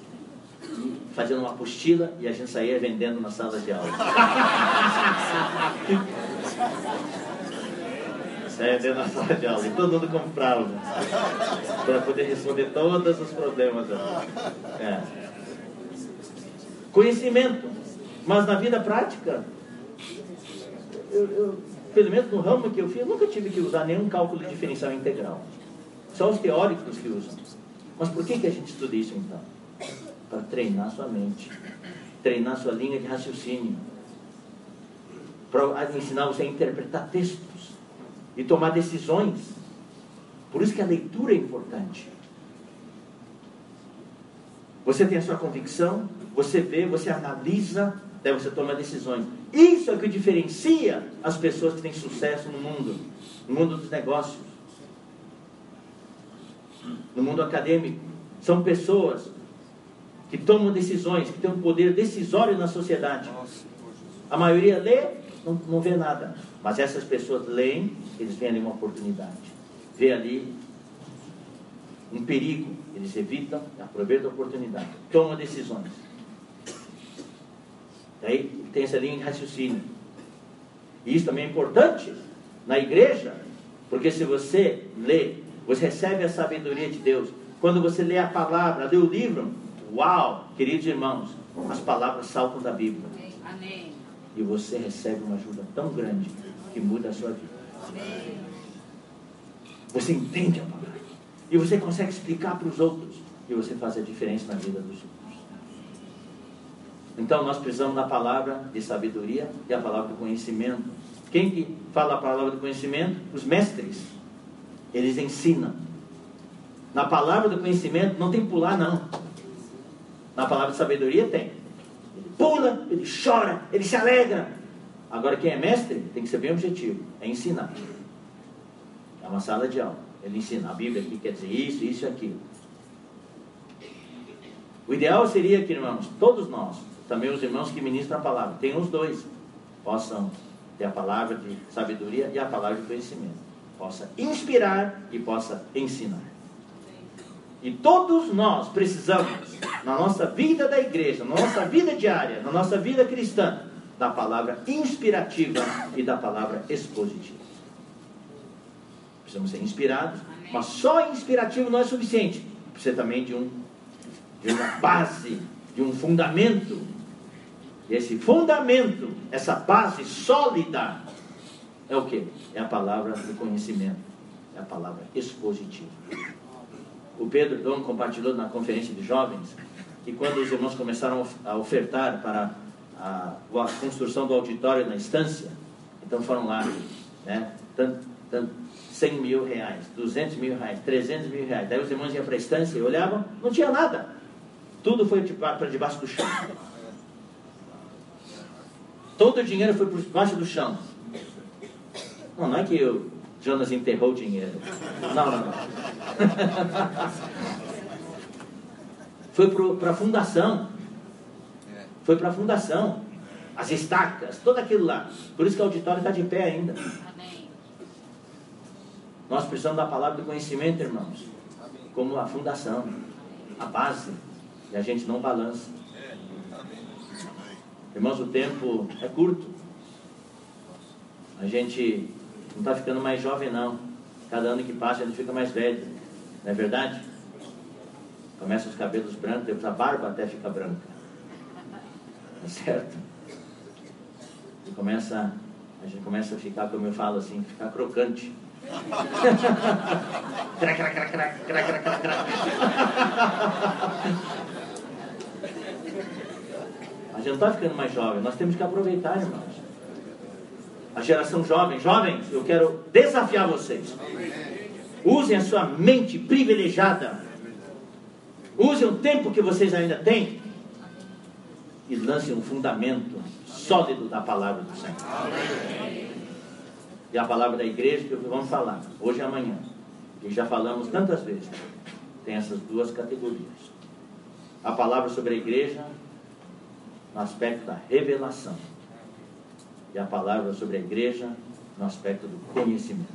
Fazendo uma apostila e a gente saía vendendo na sala de aula. saía vendendo na sala de aula. E todo mundo comprava. Para poder resolver todos os problemas. É. Conhecimento. Mas na vida prática, eu, eu pelo menos no ramo que eu fiz, eu nunca tive que usar nenhum cálculo diferencial integral. Só os teóricos que usam. Mas por que, que a gente estuda isso então? Para treinar sua mente, treinar sua linha de raciocínio, para ensinar você a interpretar textos e tomar decisões. Por isso que a leitura é importante. Você tem a sua convicção, você vê, você analisa, daí você toma decisões. Isso é o que diferencia as pessoas que têm sucesso no mundo, no mundo dos negócios, no mundo acadêmico. São pessoas que tomam decisões, que têm um poder decisório na sociedade. A maioria lê, não, não vê nada. Mas essas pessoas leem, eles veem ali uma oportunidade. Vê ali um perigo, eles evitam, aproveitam a oportunidade. Tomam decisões. Daí tem essa linha de raciocínio. E isso também é importante na igreja, porque se você lê, você recebe a sabedoria de Deus. Quando você lê a palavra, lê o livro, uau, queridos irmãos, as palavras saltam da Bíblia. Amém. E você recebe uma ajuda tão grande que muda a sua vida. Amém. Você entende a palavra. E você consegue explicar para os outros. E você faz a diferença na vida dos outros. Então nós precisamos da palavra de sabedoria e a palavra do conhecimento. Quem que fala a palavra do conhecimento? Os mestres. Eles ensinam. Na palavra do conhecimento não tem pular não. Na palavra de sabedoria tem. Ele pula, ele chora, ele se alegra. Agora quem é mestre tem que ser bem objetivo. É ensinar. É uma sala de aula. Ele ensina. A Bíblia aqui quer dizer isso, isso e aquilo. O ideal seria que, irmãos, todos nós também os irmãos que ministram a palavra. Tem os dois. Possam ter a palavra de sabedoria e a palavra de conhecimento. Possa inspirar e possa ensinar. E todos nós precisamos, na nossa vida da igreja, na nossa vida diária, na nossa vida cristã, da palavra inspirativa e da palavra expositiva. Precisamos ser inspirados, mas só inspirativo não é suficiente. Precisa também de, um, de uma base, de um fundamento esse fundamento, essa base sólida, é o que? É a palavra do conhecimento. É a palavra expositiva. O Pedro Dom compartilhou na conferência de jovens que quando os irmãos começaram a ofertar para a, a construção do auditório na estância, então foram lá, né? Tanto, tanto, 100 mil reais, 200 mil reais, 300 mil reais. Daí os irmãos iam para a estância e olhavam, não tinha nada. Tudo foi para debaixo do chão. Todo o dinheiro foi por debaixo do chão. Não, não é que o Jonas enterrou o dinheiro. Não, não, não. foi para a fundação. Foi para a fundação. As estacas, tudo aquilo lá. Por isso que o auditório está de pé ainda. Nós precisamos da palavra do conhecimento, irmãos, como a fundação, a base, e a gente não balança. Irmãos, o tempo é curto. A gente não está ficando mais jovem, não. Cada ano que passa, gente fica mais velho. Não é verdade? Começa os cabelos brancos, depois a barba até fica branca. Tá certo? E começa, a gente começa a ficar, como eu falo assim, ficar crocante. A gente não está ficando mais jovem, nós temos que aproveitar, irmãos. A geração jovem, jovens, eu quero desafiar vocês. Usem a sua mente privilegiada. Usem o tempo que vocês ainda têm e lancem um fundamento sólido da palavra do Senhor e a palavra da igreja que vamos falar hoje e amanhã. E já falamos tantas vezes. Tem essas duas categorias. A palavra sobre a igreja no aspecto da revelação. E a palavra sobre a igreja no aspecto do conhecimento.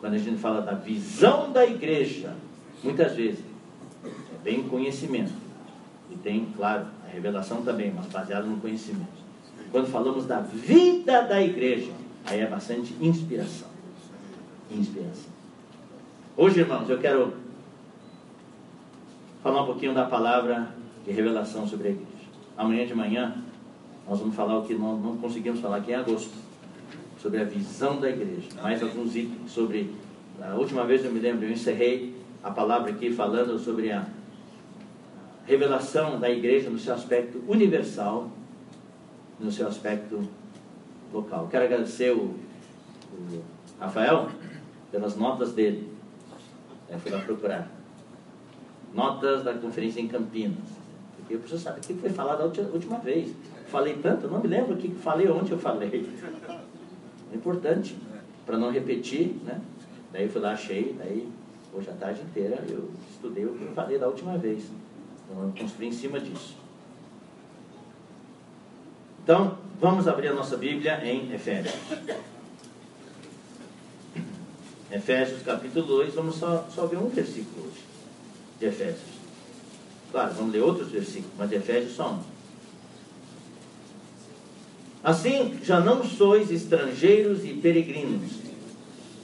Quando a gente fala da visão da igreja, muitas vezes é bem conhecimento. E tem, claro, a revelação também, mas baseado no conhecimento. Quando falamos da vida da igreja, aí é bastante inspiração. Inspiração. Hoje, irmãos, eu quero falar um pouquinho da palavra de revelação sobre a igreja. Amanhã de manhã, nós vamos falar o que nós não conseguimos falar aqui em agosto, sobre a visão da igreja. Mais alguns itens sobre. A última vez eu me lembro, eu encerrei a palavra aqui falando sobre a revelação da igreja no seu aspecto universal no seu aspecto local. Quero agradecer o, o Rafael pelas notas dele. Eu fui lá procurar. Notas da conferência em Campinas. Porque eu preciso saber o que foi falado a última vez. Falei tanto, não me lembro o que falei, onde eu falei. É importante, para não repetir, né? Daí eu fui lá, achei, daí hoje a tarde inteira eu estudei o que eu falei da última vez. Então eu construí em cima disso. Então, vamos abrir a nossa Bíblia em Efésios. Efésios capítulo 2, vamos só, só ver um versículo hoje de Efésios. Claro, vamos ler outros versículos, mas de Efésios só um. Assim, já não sois estrangeiros e peregrinos,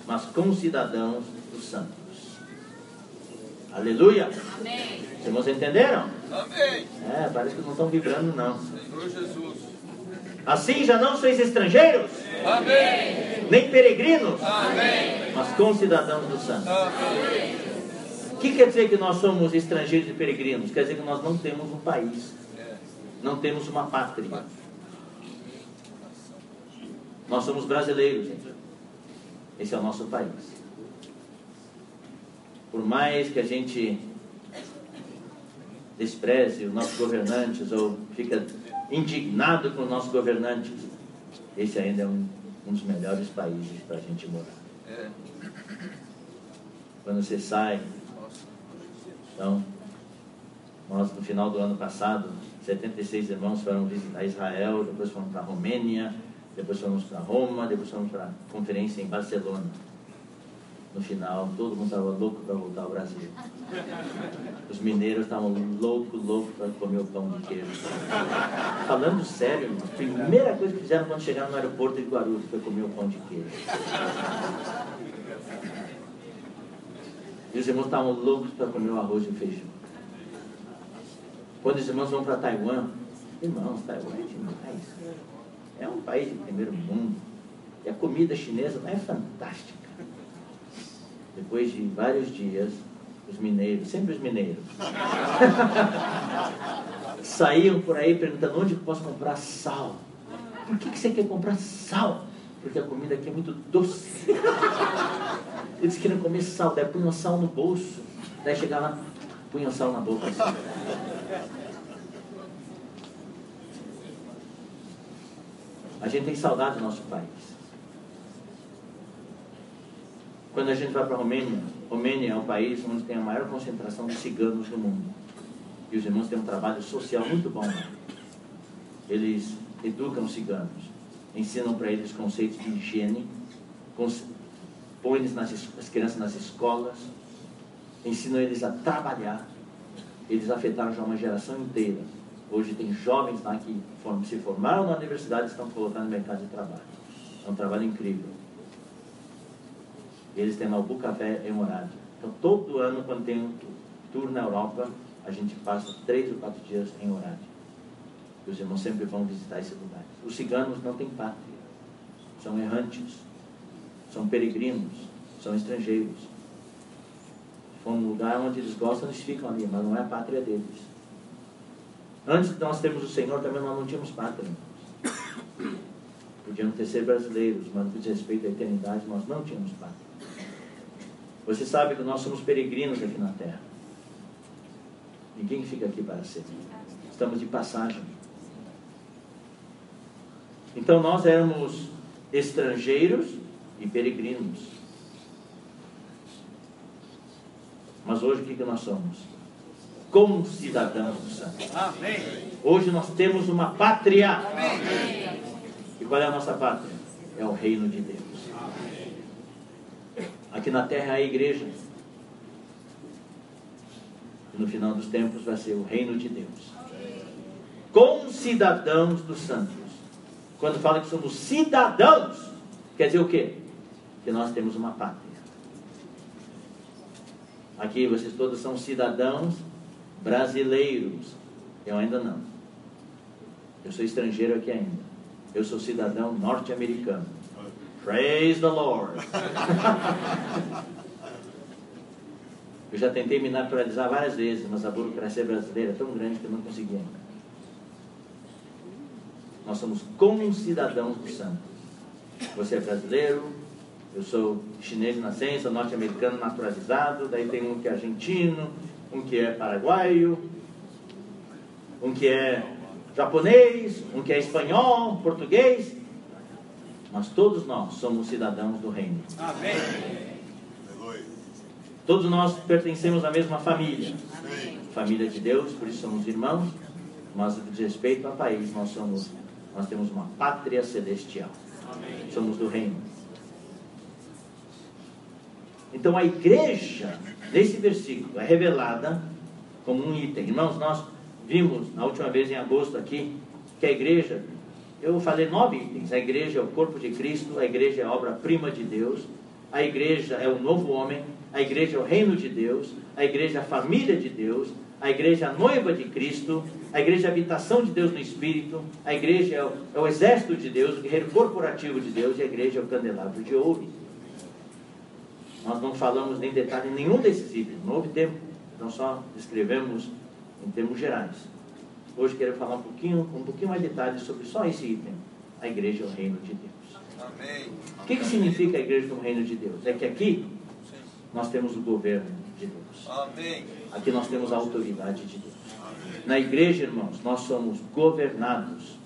mas concidadãos dos santos. Aleluia! Amém. Os irmãos entenderam? Amém. É, parece que não estão vibrando, não. Senhor Jesus. Assim já não sois estrangeiros, Amém. nem peregrinos, Amém. mas concidadãos do santo. O que quer dizer que nós somos estrangeiros e peregrinos? Quer dizer que nós não temos um país, não temos uma pátria. Nós somos brasileiros, gente. Esse é o nosso país. Por mais que a gente despreze os nossos governantes ou fica indignado com os nossos governantes. Esse ainda é um, um dos melhores países para a gente morar. É. Quando você sai, então, nós no final do ano passado, 76 irmãos foram visitar Israel, depois fomos para a Romênia, depois fomos para Roma, depois fomos para a conferência em Barcelona no final, todo mundo estava louco para voltar ao Brasil. Os mineiros estavam loucos, loucos para comer o pão de queijo. Falando sério, a primeira coisa que fizeram quando chegaram no aeroporto de Guarulhos foi comer o pão de queijo. E os irmãos estavam loucos para comer o arroz e o feijão. Quando os irmãos vão para Taiwan, irmãos, Taiwan é demais. É um país de primeiro mundo. que a comida chinesa não é fantástica. Depois de vários dias, os mineiros, sempre os mineiros, saíam por aí perguntando onde posso comprar sal. Por que, que você quer comprar sal? Porque a comida aqui é muito doce. Eles queriam comer sal, daí punham sal no bolso. Daí chegava lá, punham sal na boca. Assim. A gente tem saudade do nosso país. Quando a gente vai para a Romênia, Romênia é o país onde tem a maior concentração de ciganos do mundo. E os irmãos têm um trabalho social muito bom. Eles educam os ciganos, ensinam para eles conceitos de higiene, põem nas, as crianças nas escolas, ensinam eles a trabalhar. Eles afetaram já uma geração inteira. Hoje tem jovens lá que se formaram na universidade e estão colocando no mercado de trabalho. É um trabalho incrível. Eles têm lá o Bucafé em Morade. Então, todo ano, quando tem um tour na Europa, a gente passa três ou quatro dias em Orade. E os irmãos sempre vão visitar esse lugar. Os ciganos não têm pátria. São errantes. São peregrinos. São estrangeiros. Foi um lugar onde eles gostam, eles ficam ali, mas não é a pátria deles. Antes de nós termos o Senhor, também nós não tínhamos pátria. Podíamos ter ser brasileiros, mas no que diz respeito à eternidade, nós não tínhamos pátria. Você sabe que nós somos peregrinos aqui na terra. Ninguém fica aqui para sempre. Estamos de passagem. Então nós éramos estrangeiros e peregrinos. Mas hoje o que, que nós somos? Concidadãos do Santo. Amém. Hoje nós temos uma pátria. E qual é a nossa pátria? É o reino de Deus. Aqui na terra é a igreja. E no final dos tempos vai ser o reino de Deus. Concidadãos dos santos. Quando fala que somos cidadãos, quer dizer o quê? Que nós temos uma pátria. Aqui vocês todos são cidadãos brasileiros. Eu ainda não. Eu sou estrangeiro aqui ainda. Eu sou cidadão norte-americano. Praise the Lord. Eu já tentei me naturalizar várias vezes, mas a burocracia brasileira é tão grande que eu não consegui ainda. Nós somos cidadãos do santo. Você é brasileiro, eu sou chinês de nascença, norte-americano naturalizado, daí tem um que é argentino, um que é paraguaio, um que é japonês, um que é espanhol, português. Mas todos nós somos cidadãos do reino. Amém. Todos nós pertencemos à mesma família. Família de Deus, por isso somos irmãos. Mas no que diz respeito ao país, nós somos, nós temos uma pátria celestial. Amém. Somos do reino. Então a igreja, nesse versículo, é revelada como um item. Irmãos, nós vimos na última vez em agosto aqui que a igreja eu falei nove itens. A igreja é o corpo de Cristo, a igreja é a obra-prima de Deus, a igreja é o novo homem, a igreja é o reino de Deus, a igreja é a família de Deus, a igreja é a noiva de Cristo, a igreja é a habitação de Deus no Espírito, a igreja é o, é o exército de Deus, o guerreiro corporativo de Deus e a igreja é o candelabro de ouro. Nós não falamos nem detalhe nenhum desses itens, não houve tempo, então só descrevemos em termos gerais. Hoje quero falar um pouquinho, um pouquinho mais de detalhes sobre só esse item. A igreja é o reino de Deus. Amém. O que, que significa a igreja como reino de Deus? É que aqui nós temos o governo de Deus. Amém. Aqui nós temos a autoridade de Deus. Amém. Na igreja, irmãos, nós somos governados.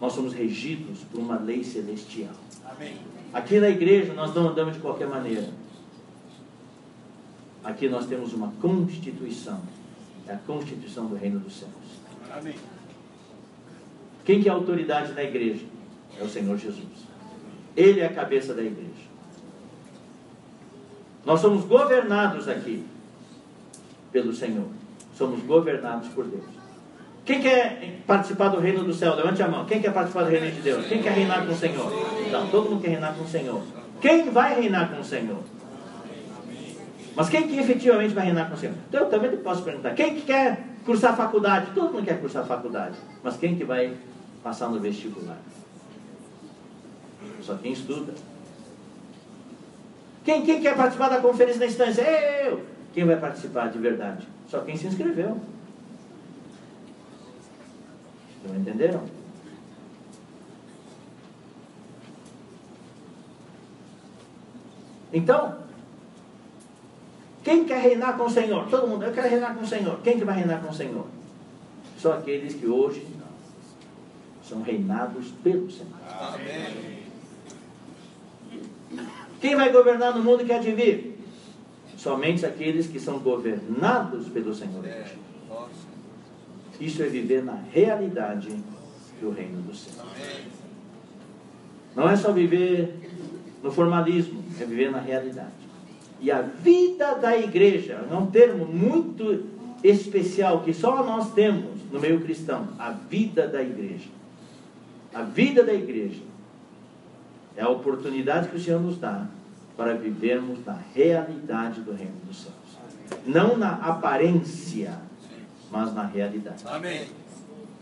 Nós somos regidos por uma lei celestial. Amém. Aqui na igreja nós não andamos de qualquer maneira. Aqui nós temos uma constituição é a constituição do reino dos céus. Amém. Quem que é a autoridade da igreja? É o Senhor Jesus. Ele é a cabeça da igreja. Nós somos governados aqui pelo Senhor. Somos governados por Deus. Quem quer participar do reino do céu? Levante a mão. Quem quer participar do reino de Deus? Quem quer reinar com o Senhor? Então, todo mundo quer reinar com o Senhor. Quem vai reinar com o Senhor? Mas quem que efetivamente vai reinar com o Senhor? Então eu também posso perguntar, quem que quer cursar faculdade? Todo mundo quer cursar faculdade. Mas quem que vai passar no vestibular? Só quem estuda. Quem, quem quer participar da conferência da instância? Eu! Quem vai participar de verdade? Só quem se inscreveu. Não entenderam? Então, quem quer reinar com o Senhor? Todo mundo, eu quero reinar com o Senhor. Quem que vai reinar com o Senhor? Só aqueles que hoje são reinados pelo Senhor. Amém. Quem vai governar no mundo que há de vir? Somente aqueles que são governados pelo Senhor. Isso é viver na realidade do reino do céu. Amém. Não é só viver no formalismo, é viver na realidade. E a vida da igreja é um termo muito especial que só nós temos no meio cristão. A vida da igreja. A vida da igreja é a oportunidade que o Senhor nos dá para vivermos na realidade do reino dos céus. Não na aparência, mas na realidade. Amém.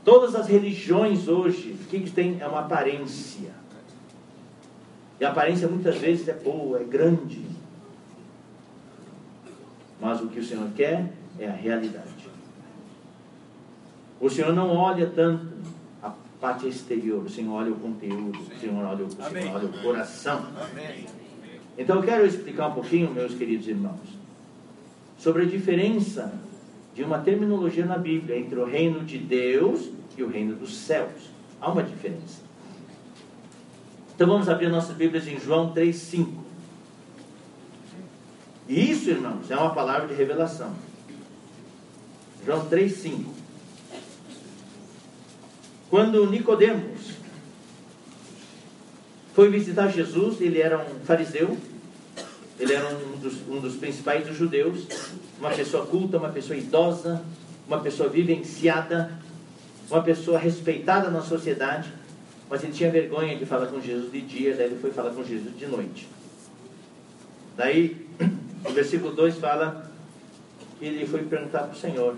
Todas as religiões hoje, o que, que tem? É uma aparência. E a aparência muitas vezes é boa, é grande. Mas o que o Senhor quer é a realidade. O Senhor não olha tanto a parte exterior, o Senhor olha o conteúdo, o Senhor olha o, Senhor olha o coração. Amém. Então eu quero explicar um pouquinho, meus queridos irmãos, sobre a diferença de uma terminologia na Bíblia entre o reino de Deus e o reino dos céus. Há uma diferença. Então vamos abrir nossas Bíblias em João 3,5. E isso, irmãos, é uma palavra de revelação. João 3,5. Quando Nicodemos foi visitar Jesus, ele era um fariseu, ele era um dos, um dos principais dos judeus, uma pessoa culta, uma pessoa idosa, uma pessoa vivenciada, uma pessoa respeitada na sociedade, mas ele tinha vergonha de falar com Jesus de dia, daí ele foi falar com Jesus de noite. Daí, o versículo 2 fala que ele foi perguntar para o Senhor.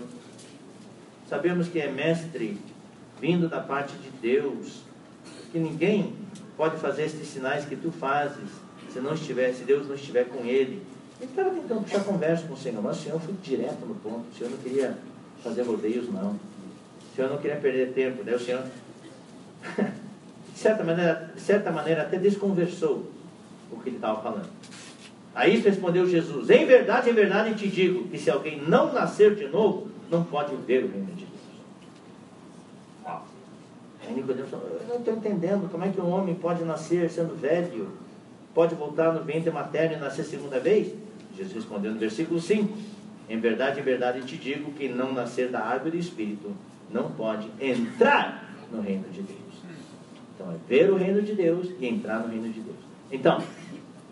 Sabemos que é mestre vindo da parte de Deus, que ninguém pode fazer estes sinais que tu fazes se não estiver, se Deus não estiver com ele. Ele estava tentando puxar conversa com o Senhor, mas o Senhor foi direto no ponto. O Senhor não queria fazer rodeios, não. O Senhor não queria perder tempo. Daí o Senhor, de certa maneira, de certa maneira até desconversou o que ele estava falando. Aí respondeu Jesus: Em verdade, em verdade te digo que se alguém não nascer de novo, não pode ver o reino de Deus. Aí Nicodemo falou: Eu não estou entendendo como é que um homem pode nascer sendo velho, pode voltar no ventre materno e nascer segunda vez? Jesus respondeu no versículo 5: Em verdade, em verdade te digo que não nascer da água e do espírito não pode entrar no reino de Deus. Então é ver o reino de Deus e entrar no reino de Deus. Então,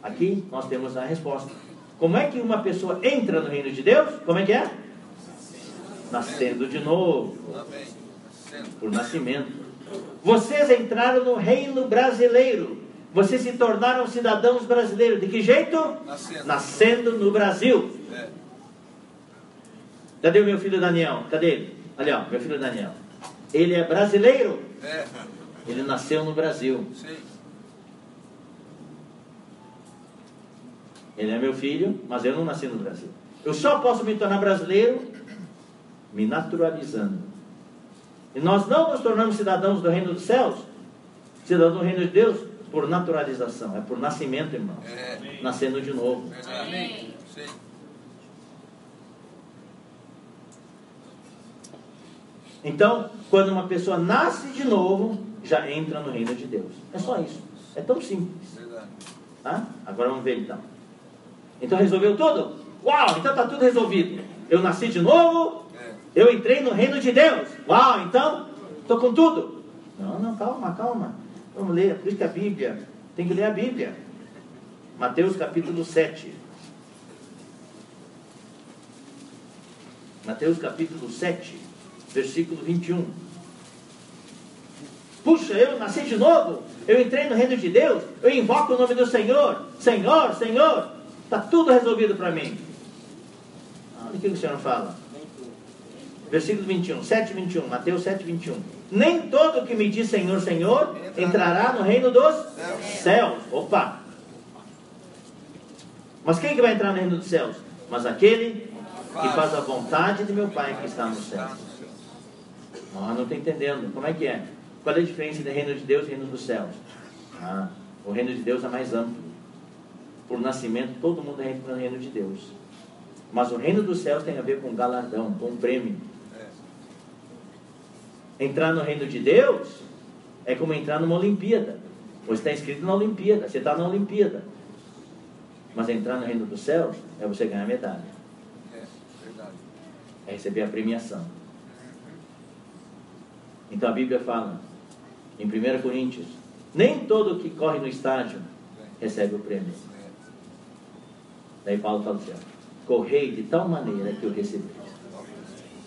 aqui nós temos a resposta. Como é que uma pessoa entra no reino de Deus? Como é que é? Nascendo de novo, por nascimento. Vocês entraram no reino brasileiro. Vocês se tornaram cidadãos brasileiros. De que jeito? Nascendo. Nascendo no Brasil. É. Cadê o meu filho Daniel? Cadê ele? Ali, ó, meu filho Daniel. Ele é brasileiro. É. Ele nasceu no Brasil. Sim. Ele é meu filho, mas eu não nasci no Brasil. Eu só posso me tornar brasileiro me naturalizando. E nós não nos tornamos cidadãos do reino dos céus, cidadãos do reino de Deus, por naturalização, é por nascimento, irmão. É. Nascendo de novo. Sim. Então, quando uma pessoa nasce de novo, já entra no reino de Deus. É só isso. É tão simples. Tá? Agora vamos ver então. Então resolveu tudo? Uau, então está tudo resolvido. Eu nasci de novo, É. eu entrei no reino de Deus. Uau, então estou com tudo. Não, não, calma, calma. Vamos ler, por que a Bíblia, tem que ler a Bíblia. Mateus capítulo 7. Mateus capítulo 7, versículo 21. Puxa, eu nasci de novo, eu entrei no reino de Deus, eu invoco o nome do Senhor, Senhor, Senhor, está tudo resolvido para mim. Olha o que o Senhor fala. Versículo 21, 7, 21, Mateus 7, 21. Nem todo que me diz Senhor, Senhor, entrará no reino dos céus. Opa! Mas quem que vai entrar no reino dos céus? Mas aquele que faz a vontade de meu Pai que está no céu. Ah, não estou entendendo. Como é que é? Qual é a diferença entre reino de Deus e reino dos céus? Ah, o reino de Deus é mais amplo. Por nascimento, todo mundo entra no reino de Deus. Mas o reino dos céus tem a ver com galardão, com prêmio. Entrar no reino de Deus é como entrar numa Olimpíada. Você está inscrito na Olimpíada, você está na Olimpíada. Mas entrar no reino dos céus é você ganhar medalha. É, verdade. É receber a premiação. Então a Bíblia fala, em 1 Coríntios, nem todo que corre no estádio recebe o prêmio. Daí Paulo fala assim, correi de tal maneira que eu recebi,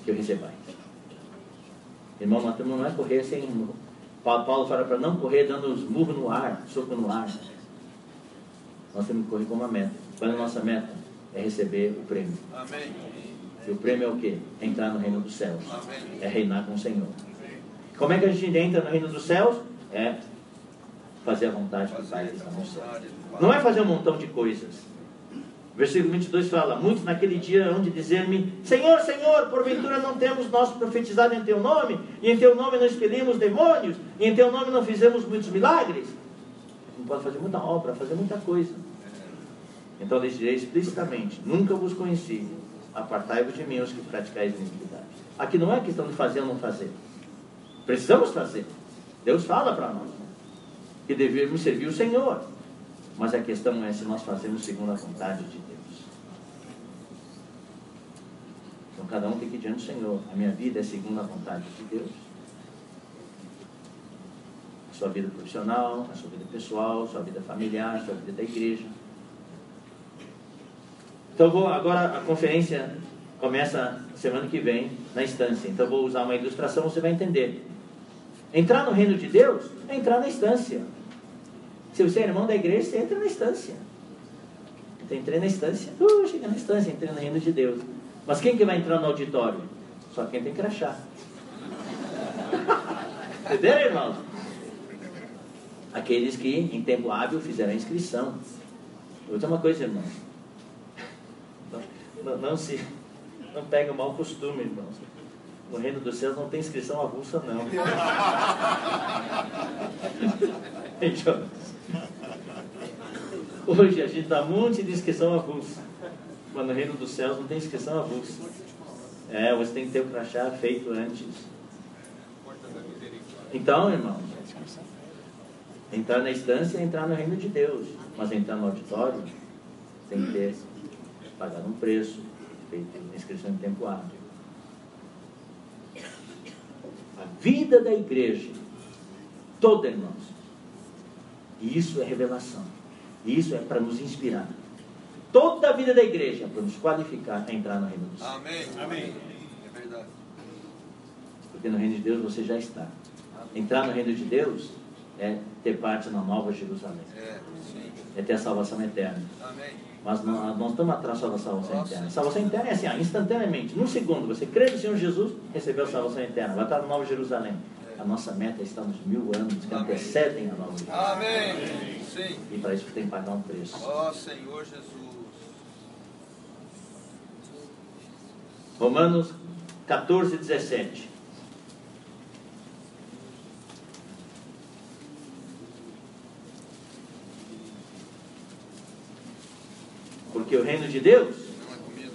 que eu recebais. Irmão, temos- não é correr sem... Paulo, fala para não correr dando os murros no ar, soco no ar. Nós temos que correr com uma meta. Qual é a nossa meta? É receber o prêmio. Amém. E o prêmio é o quê? Entrar no reino dos céus. Amém. É reinar com o Senhor. Como é que a gente entra no reino dos céus? É fazer a vontade do Pai que está no céu. Não é fazer um montão de coisas. Versículo 22 fala: Muitos naquele dia hão de dizer-me: Senhor, Senhor, porventura não temos nós profetizado em teu nome, e em teu nome não expelimos demônios, e em teu nome não fizemos muitos milagres? Não pode fazer muita obra, fazer muita coisa. Então lhes direi explicitamente: Nunca vos conheci, apartai-vos de mim os que praticais iniquidade. Aqui não é questão de fazer ou não fazer. Precisamos fazer. Deus fala para nós que devemos servir o Senhor. Mas a questão é se nós fazemos segundo a vontade de Deus. Então cada um tem que ir diante do Senhor. A minha vida é segundo a vontade de Deus. A sua vida profissional, a sua vida pessoal, a sua vida familiar, a sua vida da igreja. Então vou agora a conferência começa semana que vem na instância. Então vou usar uma ilustração, você vai entender. Entrar no reino de Deus é entrar na instância. Se você é irmão da igreja, você entra na instância. Então, entrei na instância, uh, cheguei na instância, entrei no reino de Deus. Mas quem que vai entrar no auditório? Só quem tem crachá. Entenderam, irmãos? Aqueles que em tempo hábil fizeram a inscrição. Dizer uma coisa, irmãos. Não, não, não se. Não pega o mau costume, irmãos. No reino dos céus não tem inscrição avulsa, não. Então, Hoje a gente dá um monte de inscrição avulsa. Mas no reino dos céus não tem inscrição avulsa. É, você tem que ter o crachá feito antes. Então, irmãos, entrar na instância é entrar no reino de Deus. Mas entrar no auditório tem que ter pagado um preço, feito inscrição em tempo hábil. A vida da igreja, toda, irmãos, e isso é revelação. E isso é para nos inspirar. Toda a vida da igreja é para nos qualificar a entrar no reino dos céus. Amém. Amém. É verdade. Porque no reino de Deus você já está. Entrar no reino de Deus é ter parte na nova Jerusalém. É, sim. É ter a salvação eterna. Amém. Mas não, nós estamos atrás só da salvação eterna. Salvação eterna é assim, ó, instantaneamente. Num segundo, você crê no Senhor Jesus, recebeu a salvação eterna. Vai estar na Nova Jerusalém. A nossa meta é estar nos mil anos que Amém. antecedem a Nova Jerusalém. Amém. Sim. E para isso tem que pagar um preço. Ó Senhor Jesus. Romanos 14, 17. Porque o reino de Deus Não é comida.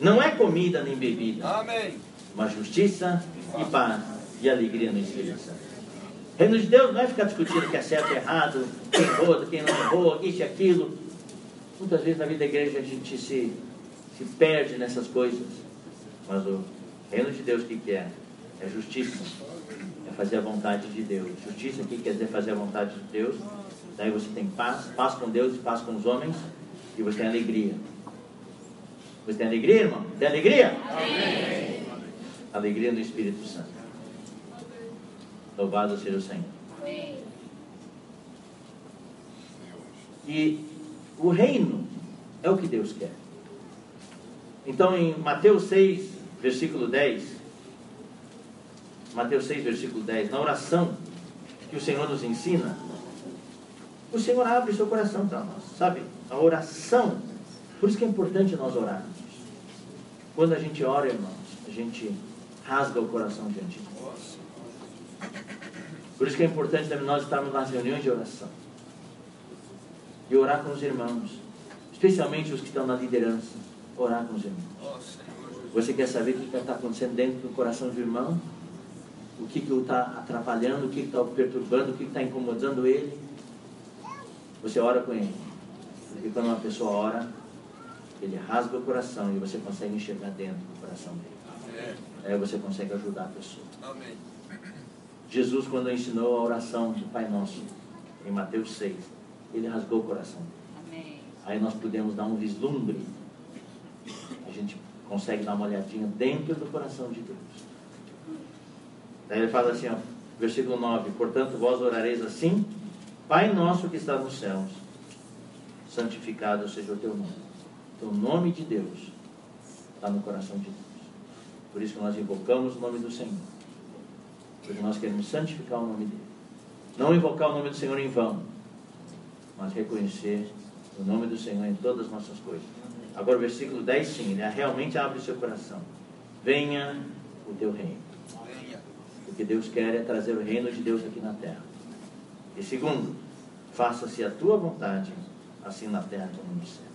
não é comida nem bebida, Amém. mas justiça e paz e alegria no Espírito Santo. Reino de Deus não é ficar discutindo o que é certo e errado, quem errou, quem não errou, isso e aquilo. Muitas vezes na vida da igreja a gente se, se perde nessas coisas. Mas o reino de Deus o que, que é? É justiça. É fazer a vontade de Deus. Justiça aqui quer dizer fazer a vontade de Deus. Daí você tem paz, paz com Deus e paz com os homens. E você tem alegria. Você tem alegria, irmão? Tem alegria? Alegria no Espírito Santo. Louvado seja o Senhor. E o reino é o que Deus quer. Então em Mateus 6, versículo 10. Mateus 6, versículo 10. Na oração que o Senhor nos ensina, o Senhor abre seu coração para nós, sabe? A oração. Por isso que é importante nós orarmos. Quando a gente ora, irmãos, a gente rasga o coração diante de Deus. Por isso que é importante também nós estarmos nas reuniões de oração. E orar com os irmãos. Especialmente os que estão na liderança. Orar com os irmãos. Você quer saber o que está acontecendo dentro do coração do irmão? O que está atrapalhando, o que está perturbando, o que está incomodando ele? Você ora com ele. Porque quando uma pessoa ora, ele rasga o coração e você consegue enxergar dentro do coração dele. Aí você consegue ajudar a pessoa. Amém. Jesus, quando ensinou a oração do Pai Nosso, em Mateus 6, ele rasgou o coração. Aí nós podemos dar um vislumbre. A gente consegue dar uma olhadinha dentro do coração de Deus. Daí ele fala assim, ó, versículo 9: Portanto, vós orareis assim, Pai nosso que está nos céus, santificado seja o teu nome. Então, o nome de Deus está no coração de Deus. Por isso que nós invocamos o nome do Senhor. Porque nós queremos santificar o nome dele. Não invocar o nome do Senhor em vão, mas reconhecer o nome do Senhor em todas as nossas coisas. Agora, o versículo 10, sim, ele realmente abre o seu coração. Venha o teu reino. O que Deus quer é trazer o reino de Deus aqui na terra. E segundo, faça-se a tua vontade, assim na terra como no céu.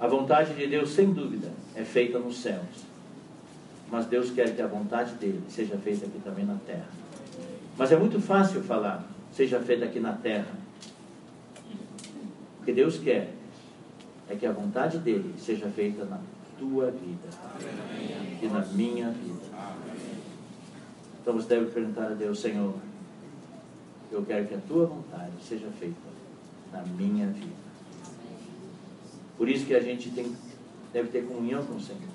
A vontade de Deus, sem dúvida, é feita nos céus. Mas Deus quer que a vontade dele seja feita aqui também na terra. Mas é muito fácil falar, seja feita aqui na terra. O que Deus quer é que a vontade dele seja feita na tua vida e na minha vida. Então você deve perguntar a Deus, Senhor, eu quero que a tua vontade seja feita na minha vida. Por isso que a gente tem, deve ter comunhão com o Senhor.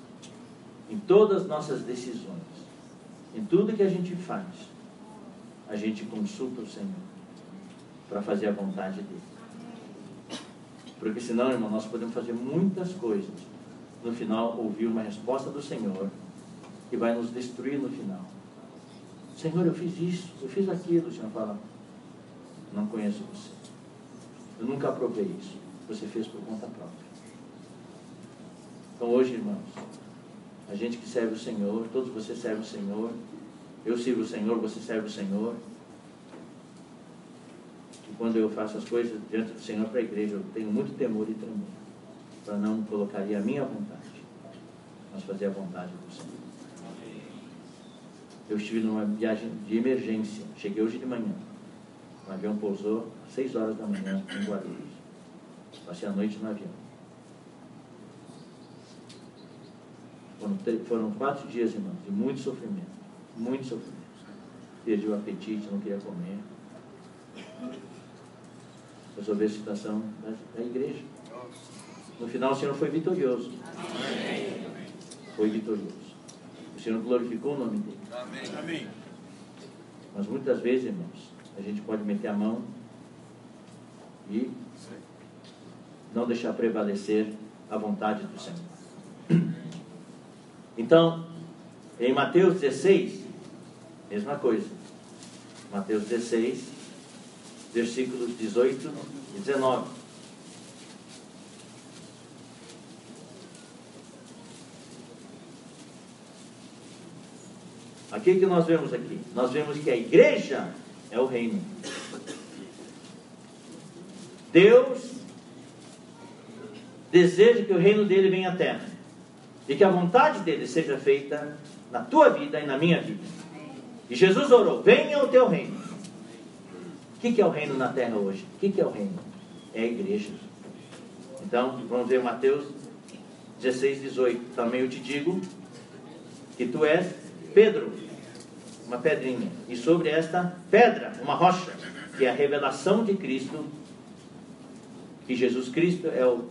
Em todas as nossas decisões, em tudo que a gente faz, a gente consulta o Senhor para fazer a vontade dele. Porque senão, irmão, nós podemos fazer muitas coisas. No final, ouvir uma resposta do Senhor que vai nos destruir no final. Senhor, eu fiz isso, eu fiz aquilo. O Senhor fala, não conheço você. Eu nunca aprovei isso. Você fez por conta própria. Então hoje, irmãos, a gente que serve o Senhor, todos vocês servem o Senhor, eu sirvo o Senhor, você serve o Senhor. E quando eu faço as coisas diante do Senhor para a igreja, eu tenho muito temor e tremor, para não colocaria a minha vontade, mas fazer a vontade do Senhor. Eu estive numa viagem de emergência, cheguei hoje de manhã. O avião pousou às 6 horas da manhã em Guarulhos. Passei a noite no avião. Foram, foram quatro dias, irmãos, de muito sofrimento. Muito sofrimento. Perdi o apetite, não queria comer. Resolver a situação da, da igreja. No final, o Senhor foi vitorioso. Foi vitorioso. O Senhor glorificou o nome dele. Amém. Mas muitas vezes, irmãos, a gente pode meter a mão e não deixar prevalecer a vontade do Senhor. Então, em Mateus 16, mesma coisa. Mateus 16, versículos 18 e 19. Aqui que nós vemos aqui? Nós vemos que a igreja é o reino. Deus deseja que o reino dele venha à terra e que a vontade dele seja feita na tua vida e na minha vida. E Jesus orou: venha o teu reino. O que é o reino na terra hoje? O que é o reino? É a igreja. Então, vamos ver Mateus 16, 18. Também eu te digo que tu és Pedro, uma pedrinha, e sobre esta pedra, uma rocha, que é a revelação de Cristo, que Jesus Cristo é o,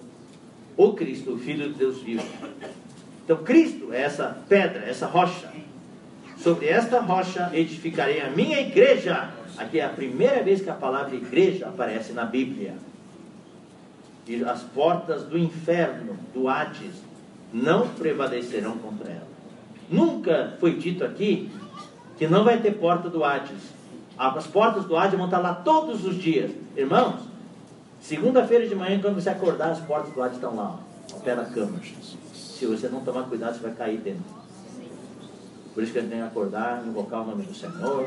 o Cristo, o Filho de Deus vivo. Então, Cristo é essa pedra, essa rocha. Sobre esta rocha edificarei a minha igreja. Aqui é a primeira vez que a palavra igreja aparece na Bíblia. E as portas do inferno, do Hades, não prevalecerão contra ela. nunca foi dito aqui que não vai ter porta do Hades. As portas do Hades vão estar lá todos os dias. Irmãos, segunda-feira de manhã, quando você acordar, as portas do Hades estão lá, ó, ao pé da cama. Se você não tomar cuidado, você vai cair dentro. Por isso que a gente tem que acordar, invocar o nome do Senhor,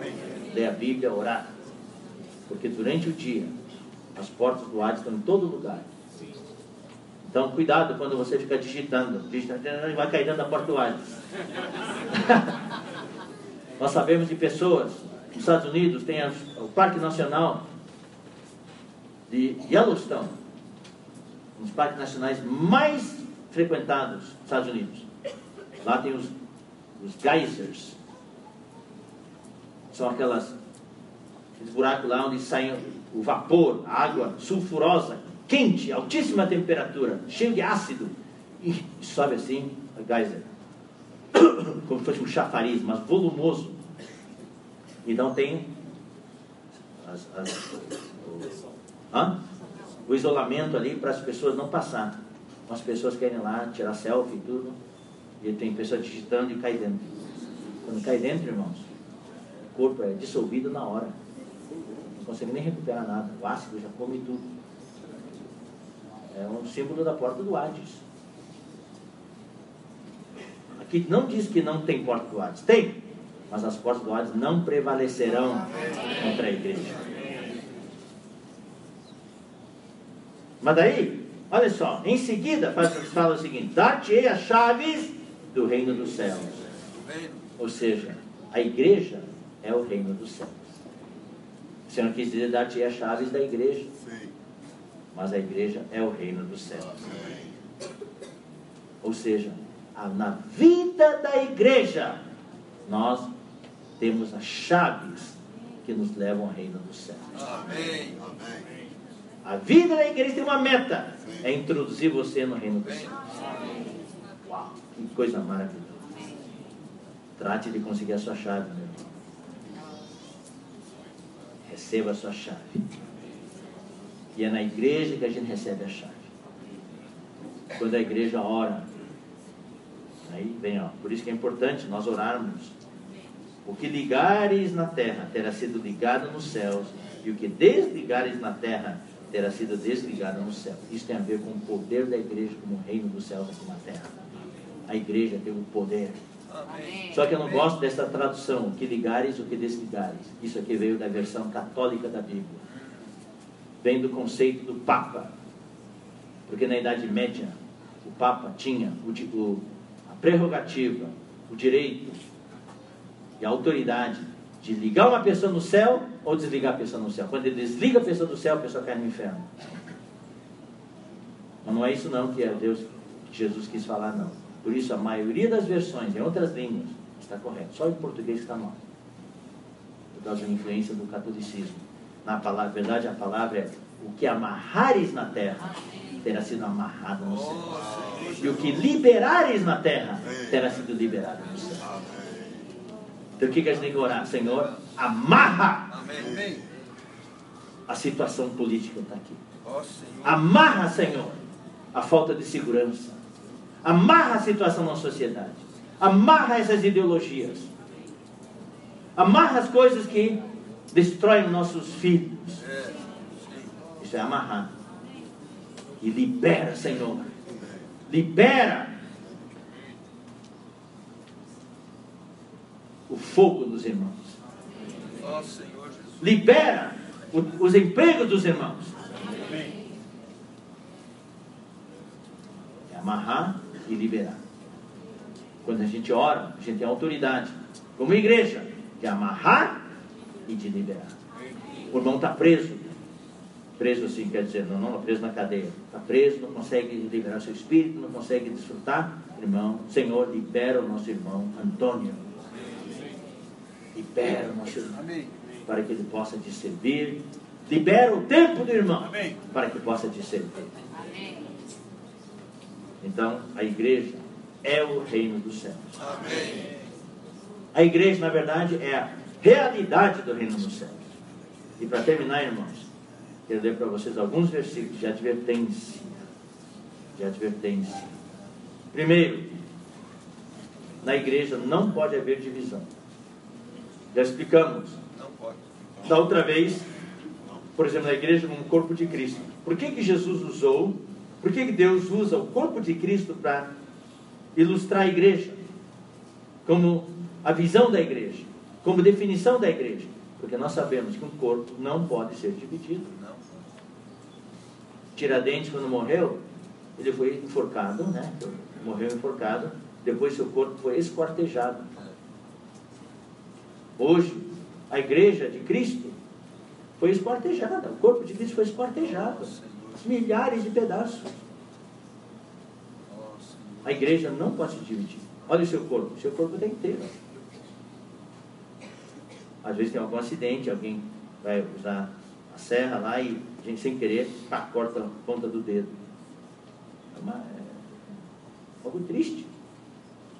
ler a Bíblia, orar. Porque durante o dia, as portas do Hades estão em todo lugar. Então, cuidado quando você fica digitando. digitando vai cair dentro da porta do Hades. Nós sabemos de pessoas nos Estados Unidos, tem o Parque Nacional de Yellowstone, um dos parques nacionais mais frequentados nos Estados Unidos. Lá tem os, os geysers. São aquelas, aqueles buracos lá onde sai o vapor, a água sulfurosa, quente, altíssima temperatura, cheio de ácido. E sobe assim, a geyser. Como se fosse um chafariz, mas volumoso. Então tem as, as, o, o isolamento ali para as pessoas não passar. As pessoas querem lá tirar selfie e tudo. E tem pessoa digitando e cai dentro. Quando cai dentro, irmãos, o corpo é dissolvido na hora. Não consegue nem recuperar nada. O ácido já come tudo. É um símbolo da porta do Hades. Aqui não diz que não tem porta do Hades. Tem, mas as portas do Hades não prevalecerão contra a igreja. Mas daí, olha só, em seguida fala o seguinte: dar-te-ei as chaves do reino dos céus. Ou seja, a igreja é o reino dos céus. O Senhor quis dizer dar-te as chaves da igreja. Mas a igreja é o reino dos céus. Ou seja, na vida da igreja, nós temos as chaves que nos levam ao reino dos céus. Amém. A vida da igreja tem uma meta: é introduzir você no reino dos céus. Uau, que coisa maravilhosa. Trate de conseguir a sua chave, meu irmão. Receba a sua chave. E é na igreja que a gente recebe a chave. Quando a igreja ora, aí vem, ó, por isso que é importante nós orarmos o que ligares na terra terá sido ligado nos céus, e o que desligares na terra terá sido desligado no céu. Isso tem a ver com o poder da igreja como o reino dos céus aqui na terra. A igreja tem o poder. Amém. Só que eu não gosto dessa tradução, o que ligares, o que desligares. Isso aqui veio da versão católica da Bíblia. Vem do conceito do Papa. Porque na Idade Média, o Papa tinha o, o, a prerrogativa, o direito e a autoridade de ligar uma pessoa no céu ou desligar a pessoa no céu. Quando ele desliga a pessoa do céu, a pessoa cai no inferno. Mas não é isso não que é Deus, que Jesus quis falar, não. Por isso, a maioria das versões em outras línguas está correto. Só em português está mal. Por causa da influência do catolicismo. Na palavra, verdade, a palavra é o que amarrares na terra terá sido amarrado no céu. E o que liberares na terra terá sido liberado no céu. Então o que, que a gente tem que orar? Senhor, amarra Amém. a situação política está aqui. Amarra, Senhor, a falta de segurança. Amarra a situação na sociedade. Amarra essas ideologias. Amarra as coisas que destroem nossos filhos. É, Isso é amarrar. E libera, Senhor. Libera o fogo dos irmãos. Libera os empregos dos irmãos. É amarrar e liberar. Quando a gente ora, a gente tem autoridade. Como igreja, de amarrar e de liberar. O irmão está preso. Preso assim, quer dizer, não, não, preso na cadeia. Está preso, não consegue liberar seu espírito, não consegue desfrutar. Irmão, Senhor, libera o nosso irmão Antônio Libera o nosso irmão Amém. para que ele possa te servir. Libera o tempo do irmão Amém. para que possa te servir. Amém. Então, a igreja é o reino dos céus. Amém. A igreja, na verdade, é a realidade do reino dos céus. E para terminar, irmãos, quero ler para vocês alguns versículos de advertência. De advertência. Primeiro, na igreja não pode haver divisão. Já explicamos. Não pode. Da outra vez, por exemplo, na igreja como corpo de Cristo. Por que, que Jesus usou, por que, que Deus usa o corpo de Cristo para ilustrar a igreja? Como a visão da igreja, como definição da igreja. Porque nós sabemos que um corpo não pode ser dividido. Não. Tiradentes, quando morreu, ele foi enforcado, né? Morreu enforcado. Depois seu corpo foi esquartejado. Hoje, a igreja de Cristo foi esquartejada. O corpo de Cristo foi esquartejado. Milhares de pedaços. A igreja não pode se dividir. Olha o seu corpo. O seu corpo está inteiro. Às vezes tem algum acidente, alguém vai usar a serra lá e a gente sem querer corta a ponta do dedo. É, uma, é algo triste.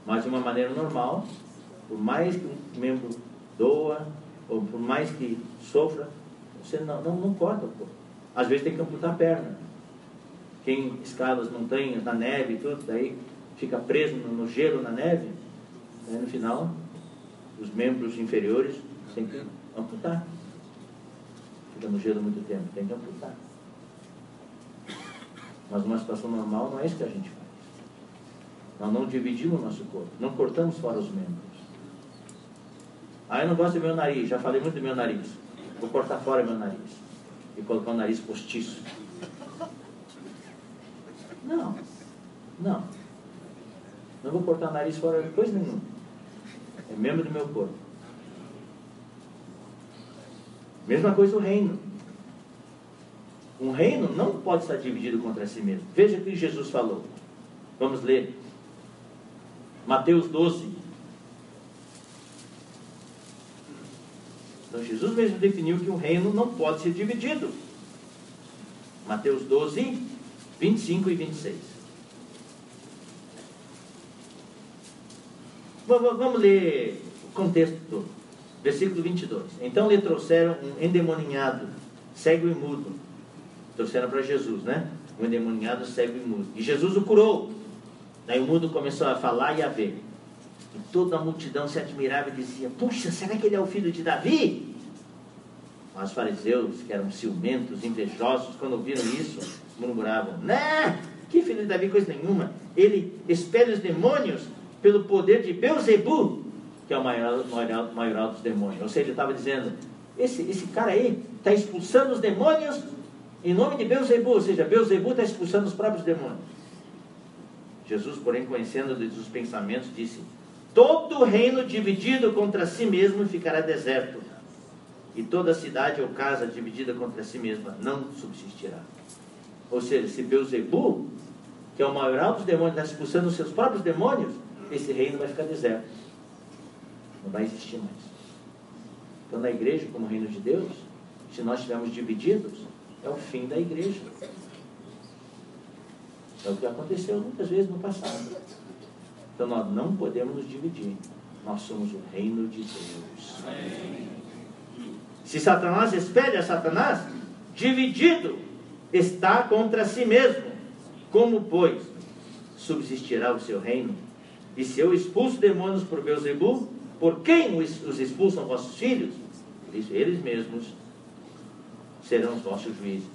Mas de uma maneira normal, por mais que um membro doa, ou por mais que sofra, você não, não, não corta o corpo. Às vezes tem que amputar a perna. Quem escala as montanhas, na neve e tudo, daí fica preso no, no gelo, na neve, aí no final, os membros inferiores tem que amputar. Fica no gelo muito tempo, tem que amputar. Mas numa situação normal não é isso que a gente faz. Nós não dividimos o nosso corpo, não cortamos fora os membros. Ah, eu não gosto do meu nariz, já falei muito do meu nariz. Vou cortar fora meu nariz e colocar o nariz postiço. Não, não. Não vou cortar o nariz fora de coisa nenhuma. É membro do meu corpo. Mesma coisa o reino. Um reino não pode estar dividido contra si mesmo. Veja o que Jesus falou. Vamos ler. Mateus 12. Então Jesus mesmo definiu que um reino não pode ser dividido. Mateus 12, 25 e 26. Vamos, ler o contexto. Versículo 22. Então lhe trouxeram um endemoninhado, cego e mudo. Trouxeram para Jesus, né? Um endemoninhado, cego e mudo. E Jesus o curou. Daí o mudo começou a falar e a ver. E toda a multidão se admirava e dizia: Puxa, será que ele é o filho de Davi? Mas fariseus, que eram ciumentos, invejosos, quando ouviram isso, murmuravam: Né? Que filho de Davi, coisa nenhuma. Ele espelha os demônios pelo poder de Beuzebu, que é o maior, maior, maior dos demônios. Ou seja, ele estava dizendo: esse, esse cara aí está expulsando os demônios em nome de Beuzebu. Ou seja, Beuzebu está expulsando os próprios demônios. Jesus, porém, conhecendo os pensamentos, disse: Todo reino dividido contra si mesmo ficará deserto, e toda cidade ou casa dividida contra si mesma não subsistirá. Ou seja, se Beuzebu, que é o maior dos demônios, está expulsando os seus próprios demônios, esse reino vai ficar deserto. Não vai existir mais. Então, na igreja, como reino de Deus, se nós estivermos divididos, é o fim da igreja. É o que aconteceu muitas vezes no passado. Então nós não podemos nos dividir. Nós somos o reino de Deus. Se Satanás espelha Satanás, dividido está contra si mesmo. Como, pois, subsistirá o seu reino? E se eu expulso demônios por Beuzebu, por quem os expulsam vossos filhos? Por isso, eles mesmos serão os vossos juízes.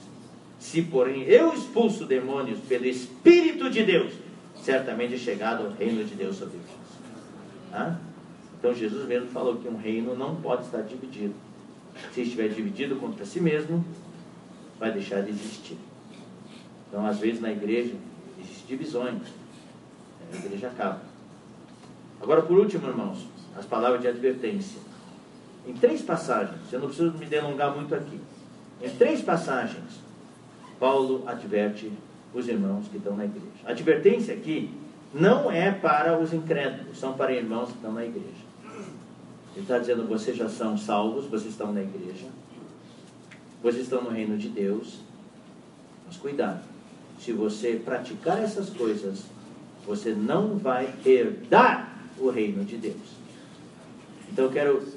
Se, porém, eu expulso demônios pelo Espírito de Deus, certamente é chegado o reino de Deus sobre vós. Então, Jesus mesmo falou que um reino não pode estar dividido. Se estiver dividido contra si mesmo, vai deixar de existir. Então, às vezes, na igreja, existem divisões. A igreja acaba. Agora, por último, irmãos, as palavras de advertência. Em três passagens, eu não preciso me delongar muito aqui. Em três passagens, Paulo adverte os irmãos que estão na igreja. A advertência aqui não é para os incrédulos, são para irmãos que estão na igreja. Ele está dizendo: vocês já são salvos, vocês estão na igreja, vocês estão no reino de Deus. Mas cuidado, se você praticar essas coisas, você não vai herdar o reino de Deus. Então eu quero,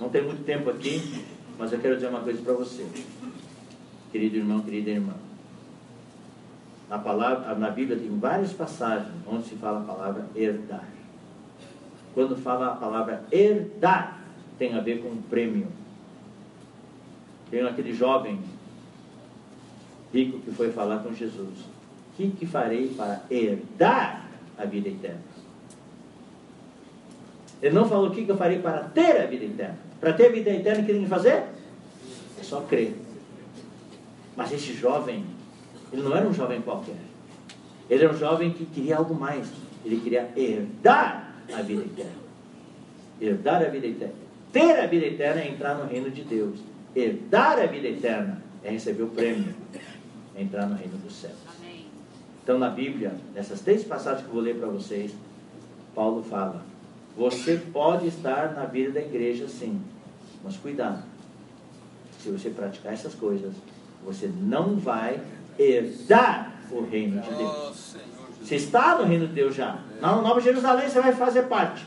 não tem muito tempo aqui, mas eu quero dizer uma coisa para você querido irmão, querida irmã. Na, palavra, na Bíblia tem várias passagens onde se fala a palavra herdar. Quando fala a palavra herdar, tem a ver com prêmio. Tem aquele jovem rico que foi falar com Jesus: O que, que farei para herdar a vida eterna? Ele não falou o que, que eu farei para ter a vida eterna. Para ter a vida eterna, o que tem que fazer? É só crer. Mas esse jovem, ele não era um jovem qualquer. Ele era um jovem que queria algo mais. Ele queria herdar a vida eterna. Herdar a vida eterna. Ter a vida eterna é entrar no reino de Deus. Herdar a vida eterna é receber o prêmio, é entrar no reino dos céus. Amém. Então, na Bíblia, nessas três passagens que eu vou ler para vocês, Paulo fala: você pode estar na vida da igreja, sim, mas cuidado. Se você praticar essas coisas, você não vai herdar o reino de Deus. Você está no reino de Deus já. Na Nova Jerusalém você vai fazer parte.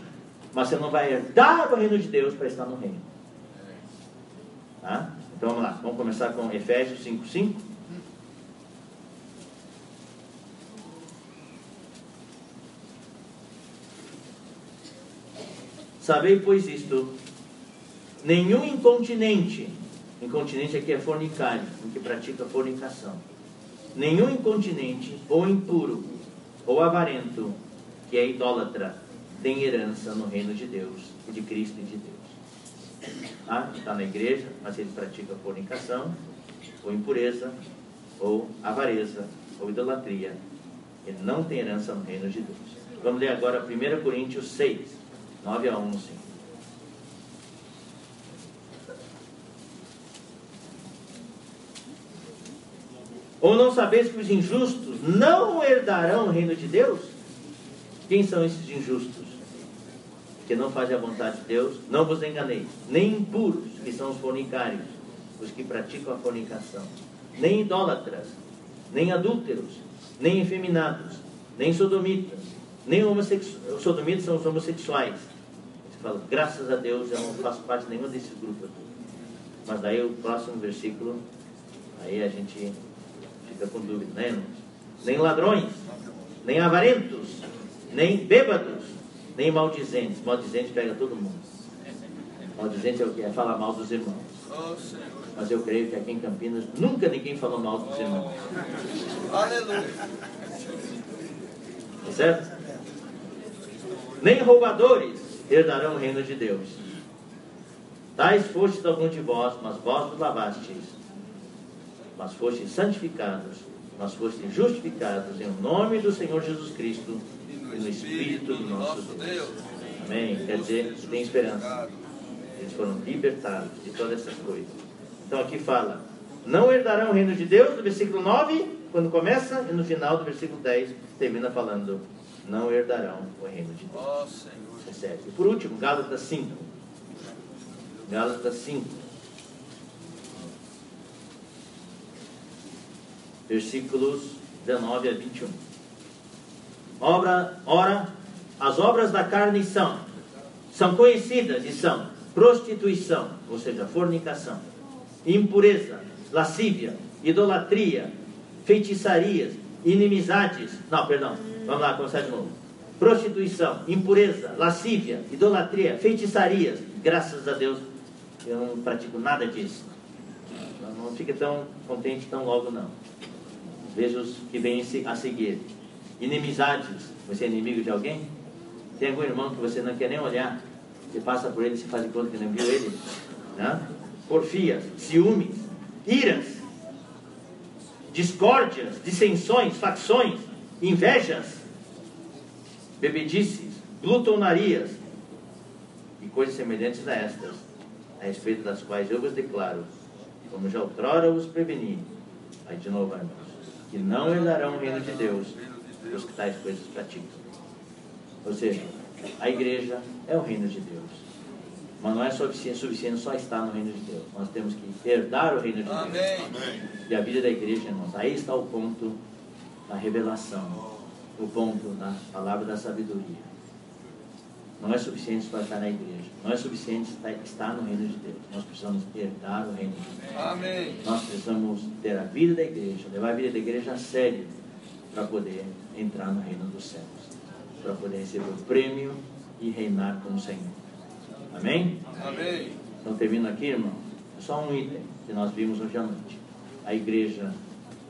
Mas você não vai herdar o reino de Deus para estar no reino. Tá? Então vamos lá. Vamos começar com Efésios 5,5. Sabei, pois, isto: nenhum incontinente, incontinente aqui é fornicário, o que pratica fornicação, nenhum incontinente, ou impuro, ou avarento, que é idólatra, tem herança no reino de Deus, de Cristo e de Deus. Tá? Está na igreja, mas ele pratica fornicação, ou impureza, ou avareza, ou idolatria. Ele não tem herança no reino de Deus. Vamos ler agora 1 Coríntios 6, 9 a 11. Ou não sabeis que os injustos não herdarão o reino de Deus? Quem são esses injustos? Que não fazem a vontade de Deus, não vos enganeis, nem impuros, que são os fornicários, os que praticam a fornicação, nem idólatras, nem adúlteros, nem efeminados, nem sodomitas, nem homossexuais. Os sodomitas são os homossexuais. Você fala, graças a Deus eu não faço parte de nenhum desses grupos aqui. Mas daí o próximo versículo, aí a gente fica com dúvida, né? Nem ladrões, nem avarentos, nem bêbados, nem maldizentes. Maldizente pega todo mundo. Maldizente é o que? É falar mal dos irmãos. Mas eu creio que aqui em Campinas nunca ninguém falou mal dos irmãos. Aleluia. Tá certo? Nem roubadores herdarão o reino de Deus. Tais fostes algum de vós, mas vós vos lavastes. Mas fostes santificados, mas fostes justificados em nome do Senhor Jesus Cristo E no Espírito do nosso Deus. Amém? Quer dizer tem esperança. Eles foram libertados de todas essas coisas. Então aqui fala: Não herdarão o reino de Deus, no versículo 9, quando começa, e no final do versículo 10, termina falando: Não herdarão o reino de Deus. Recebe. E por último, Gálatas 5. Gálatas 5. Versículos 19 a 21. Obra, ora, as obras da carne são, são conhecidas e são prostituição, ou seja, fornicação, impureza, lascívia, idolatria, feitiçarias, inimizades. Não, perdão, vamos lá, começar de novo. Prostituição, impureza, lascívia, idolatria, feitiçarias. Graças a Deus eu não pratico nada disso. Não, não fique tão contente tão logo não. Veja os que vêm a seguir. Inimizades. Você é inimigo de alguém? Tem algum irmão que você não quer nem olhar? Você passa por ele e faz de conta que não viu ele? Né? Porfias, ciúmes, iras, discórdias, dissensões, facções, invejas, bebedices, glutonarias e coisas semelhantes a estas, a respeito das quais eu vos declaro, como já outrora vos preveni, aí de novo, irmãos, que não herdarão o reino de Deus os que tais coisas praticam. Ou seja, a igreja é o reino de Deus. Mas não é suficiente, suficiente só estar no reino de Deus. Nós temos que herdar o reino de Deus. Amém. E a vida da igreja, irmãos, aí está o ponto da revelação, o ponto da palavra da sabedoria. Não é suficiente só estar na igreja, não é suficiente estar- no reino de Deus. Nós precisamos herdar o reino de Deus. Amém. Nós precisamos ter a vida da igreja, levar a vida da igreja a sério, para poder entrar no reino dos céus, para poder receber o prêmio e reinar com o Senhor. Amém? Amém. Então termino aqui, irmão. Só um item que nós vimos hoje à noite. A igreja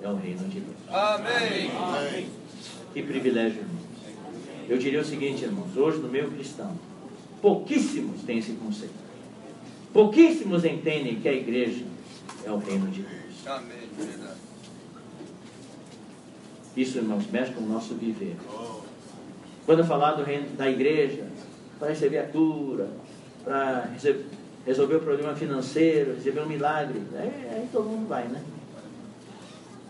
é o reino de Deus. Amém. Amém. Que privilégio, irmãos. Eu diria o seguinte, irmãos, hoje no meio cristão, pouquíssimos têm esse conceito. Pouquíssimos entendem que a igreja é o reino de Deus. Amém. Verdade. Isso, irmãos, mexe com o nosso viver. Quando eu falar do reino da igreja, para receber a cura, para resolver o problema financeiro, receber um milagre, aí, aí todo mundo vai, né?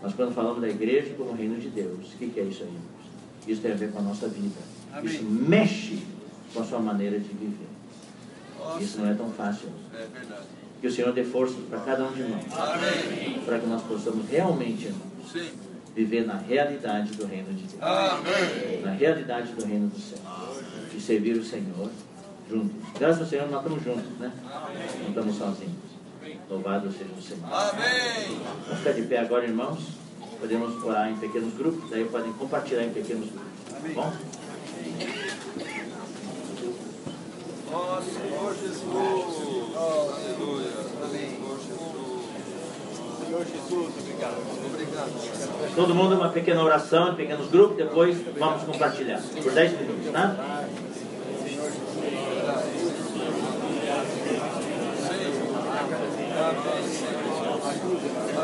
Mas quando falamos da igreja como reino de Deus, o que, que é isso aí? Isso tem a ver com a nossa vida. Amém. Isso mexe com a sua maneira de viver. Nossa. Isso não é tão fácil. É verdade. Que o Senhor dê forças para cada um de nós, Amém. para que nós possamos realmente, irmãos, Sim. viver na realidade do reino de Deus. Amém. na realidade do reino do céu. De servir o Senhor juntos. Graças ao Senhor, nós estamos juntos, né? Não estamos sozinhos. Louvado seja o Senhor. Amém. Vamos ficar de pé agora, irmãos. Podemos orar em pequenos grupos, daí podem compartilhar em pequenos grupos. Tá bom? Ó Senhor Jesus. Aleluia. Amém. Senhor Jesus. Senhor Jesus, obrigado. Obrigado. Todo mundo uma pequena oração em pequenos grupos, depois vamos compartilhar. Por 10 minutos, tá?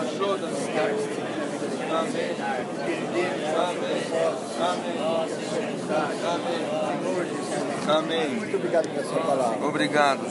Ajuda-nos. Amém. Amém. Amém. Amém. Amém. Muito obrigado pela sua palavra. Obrigado.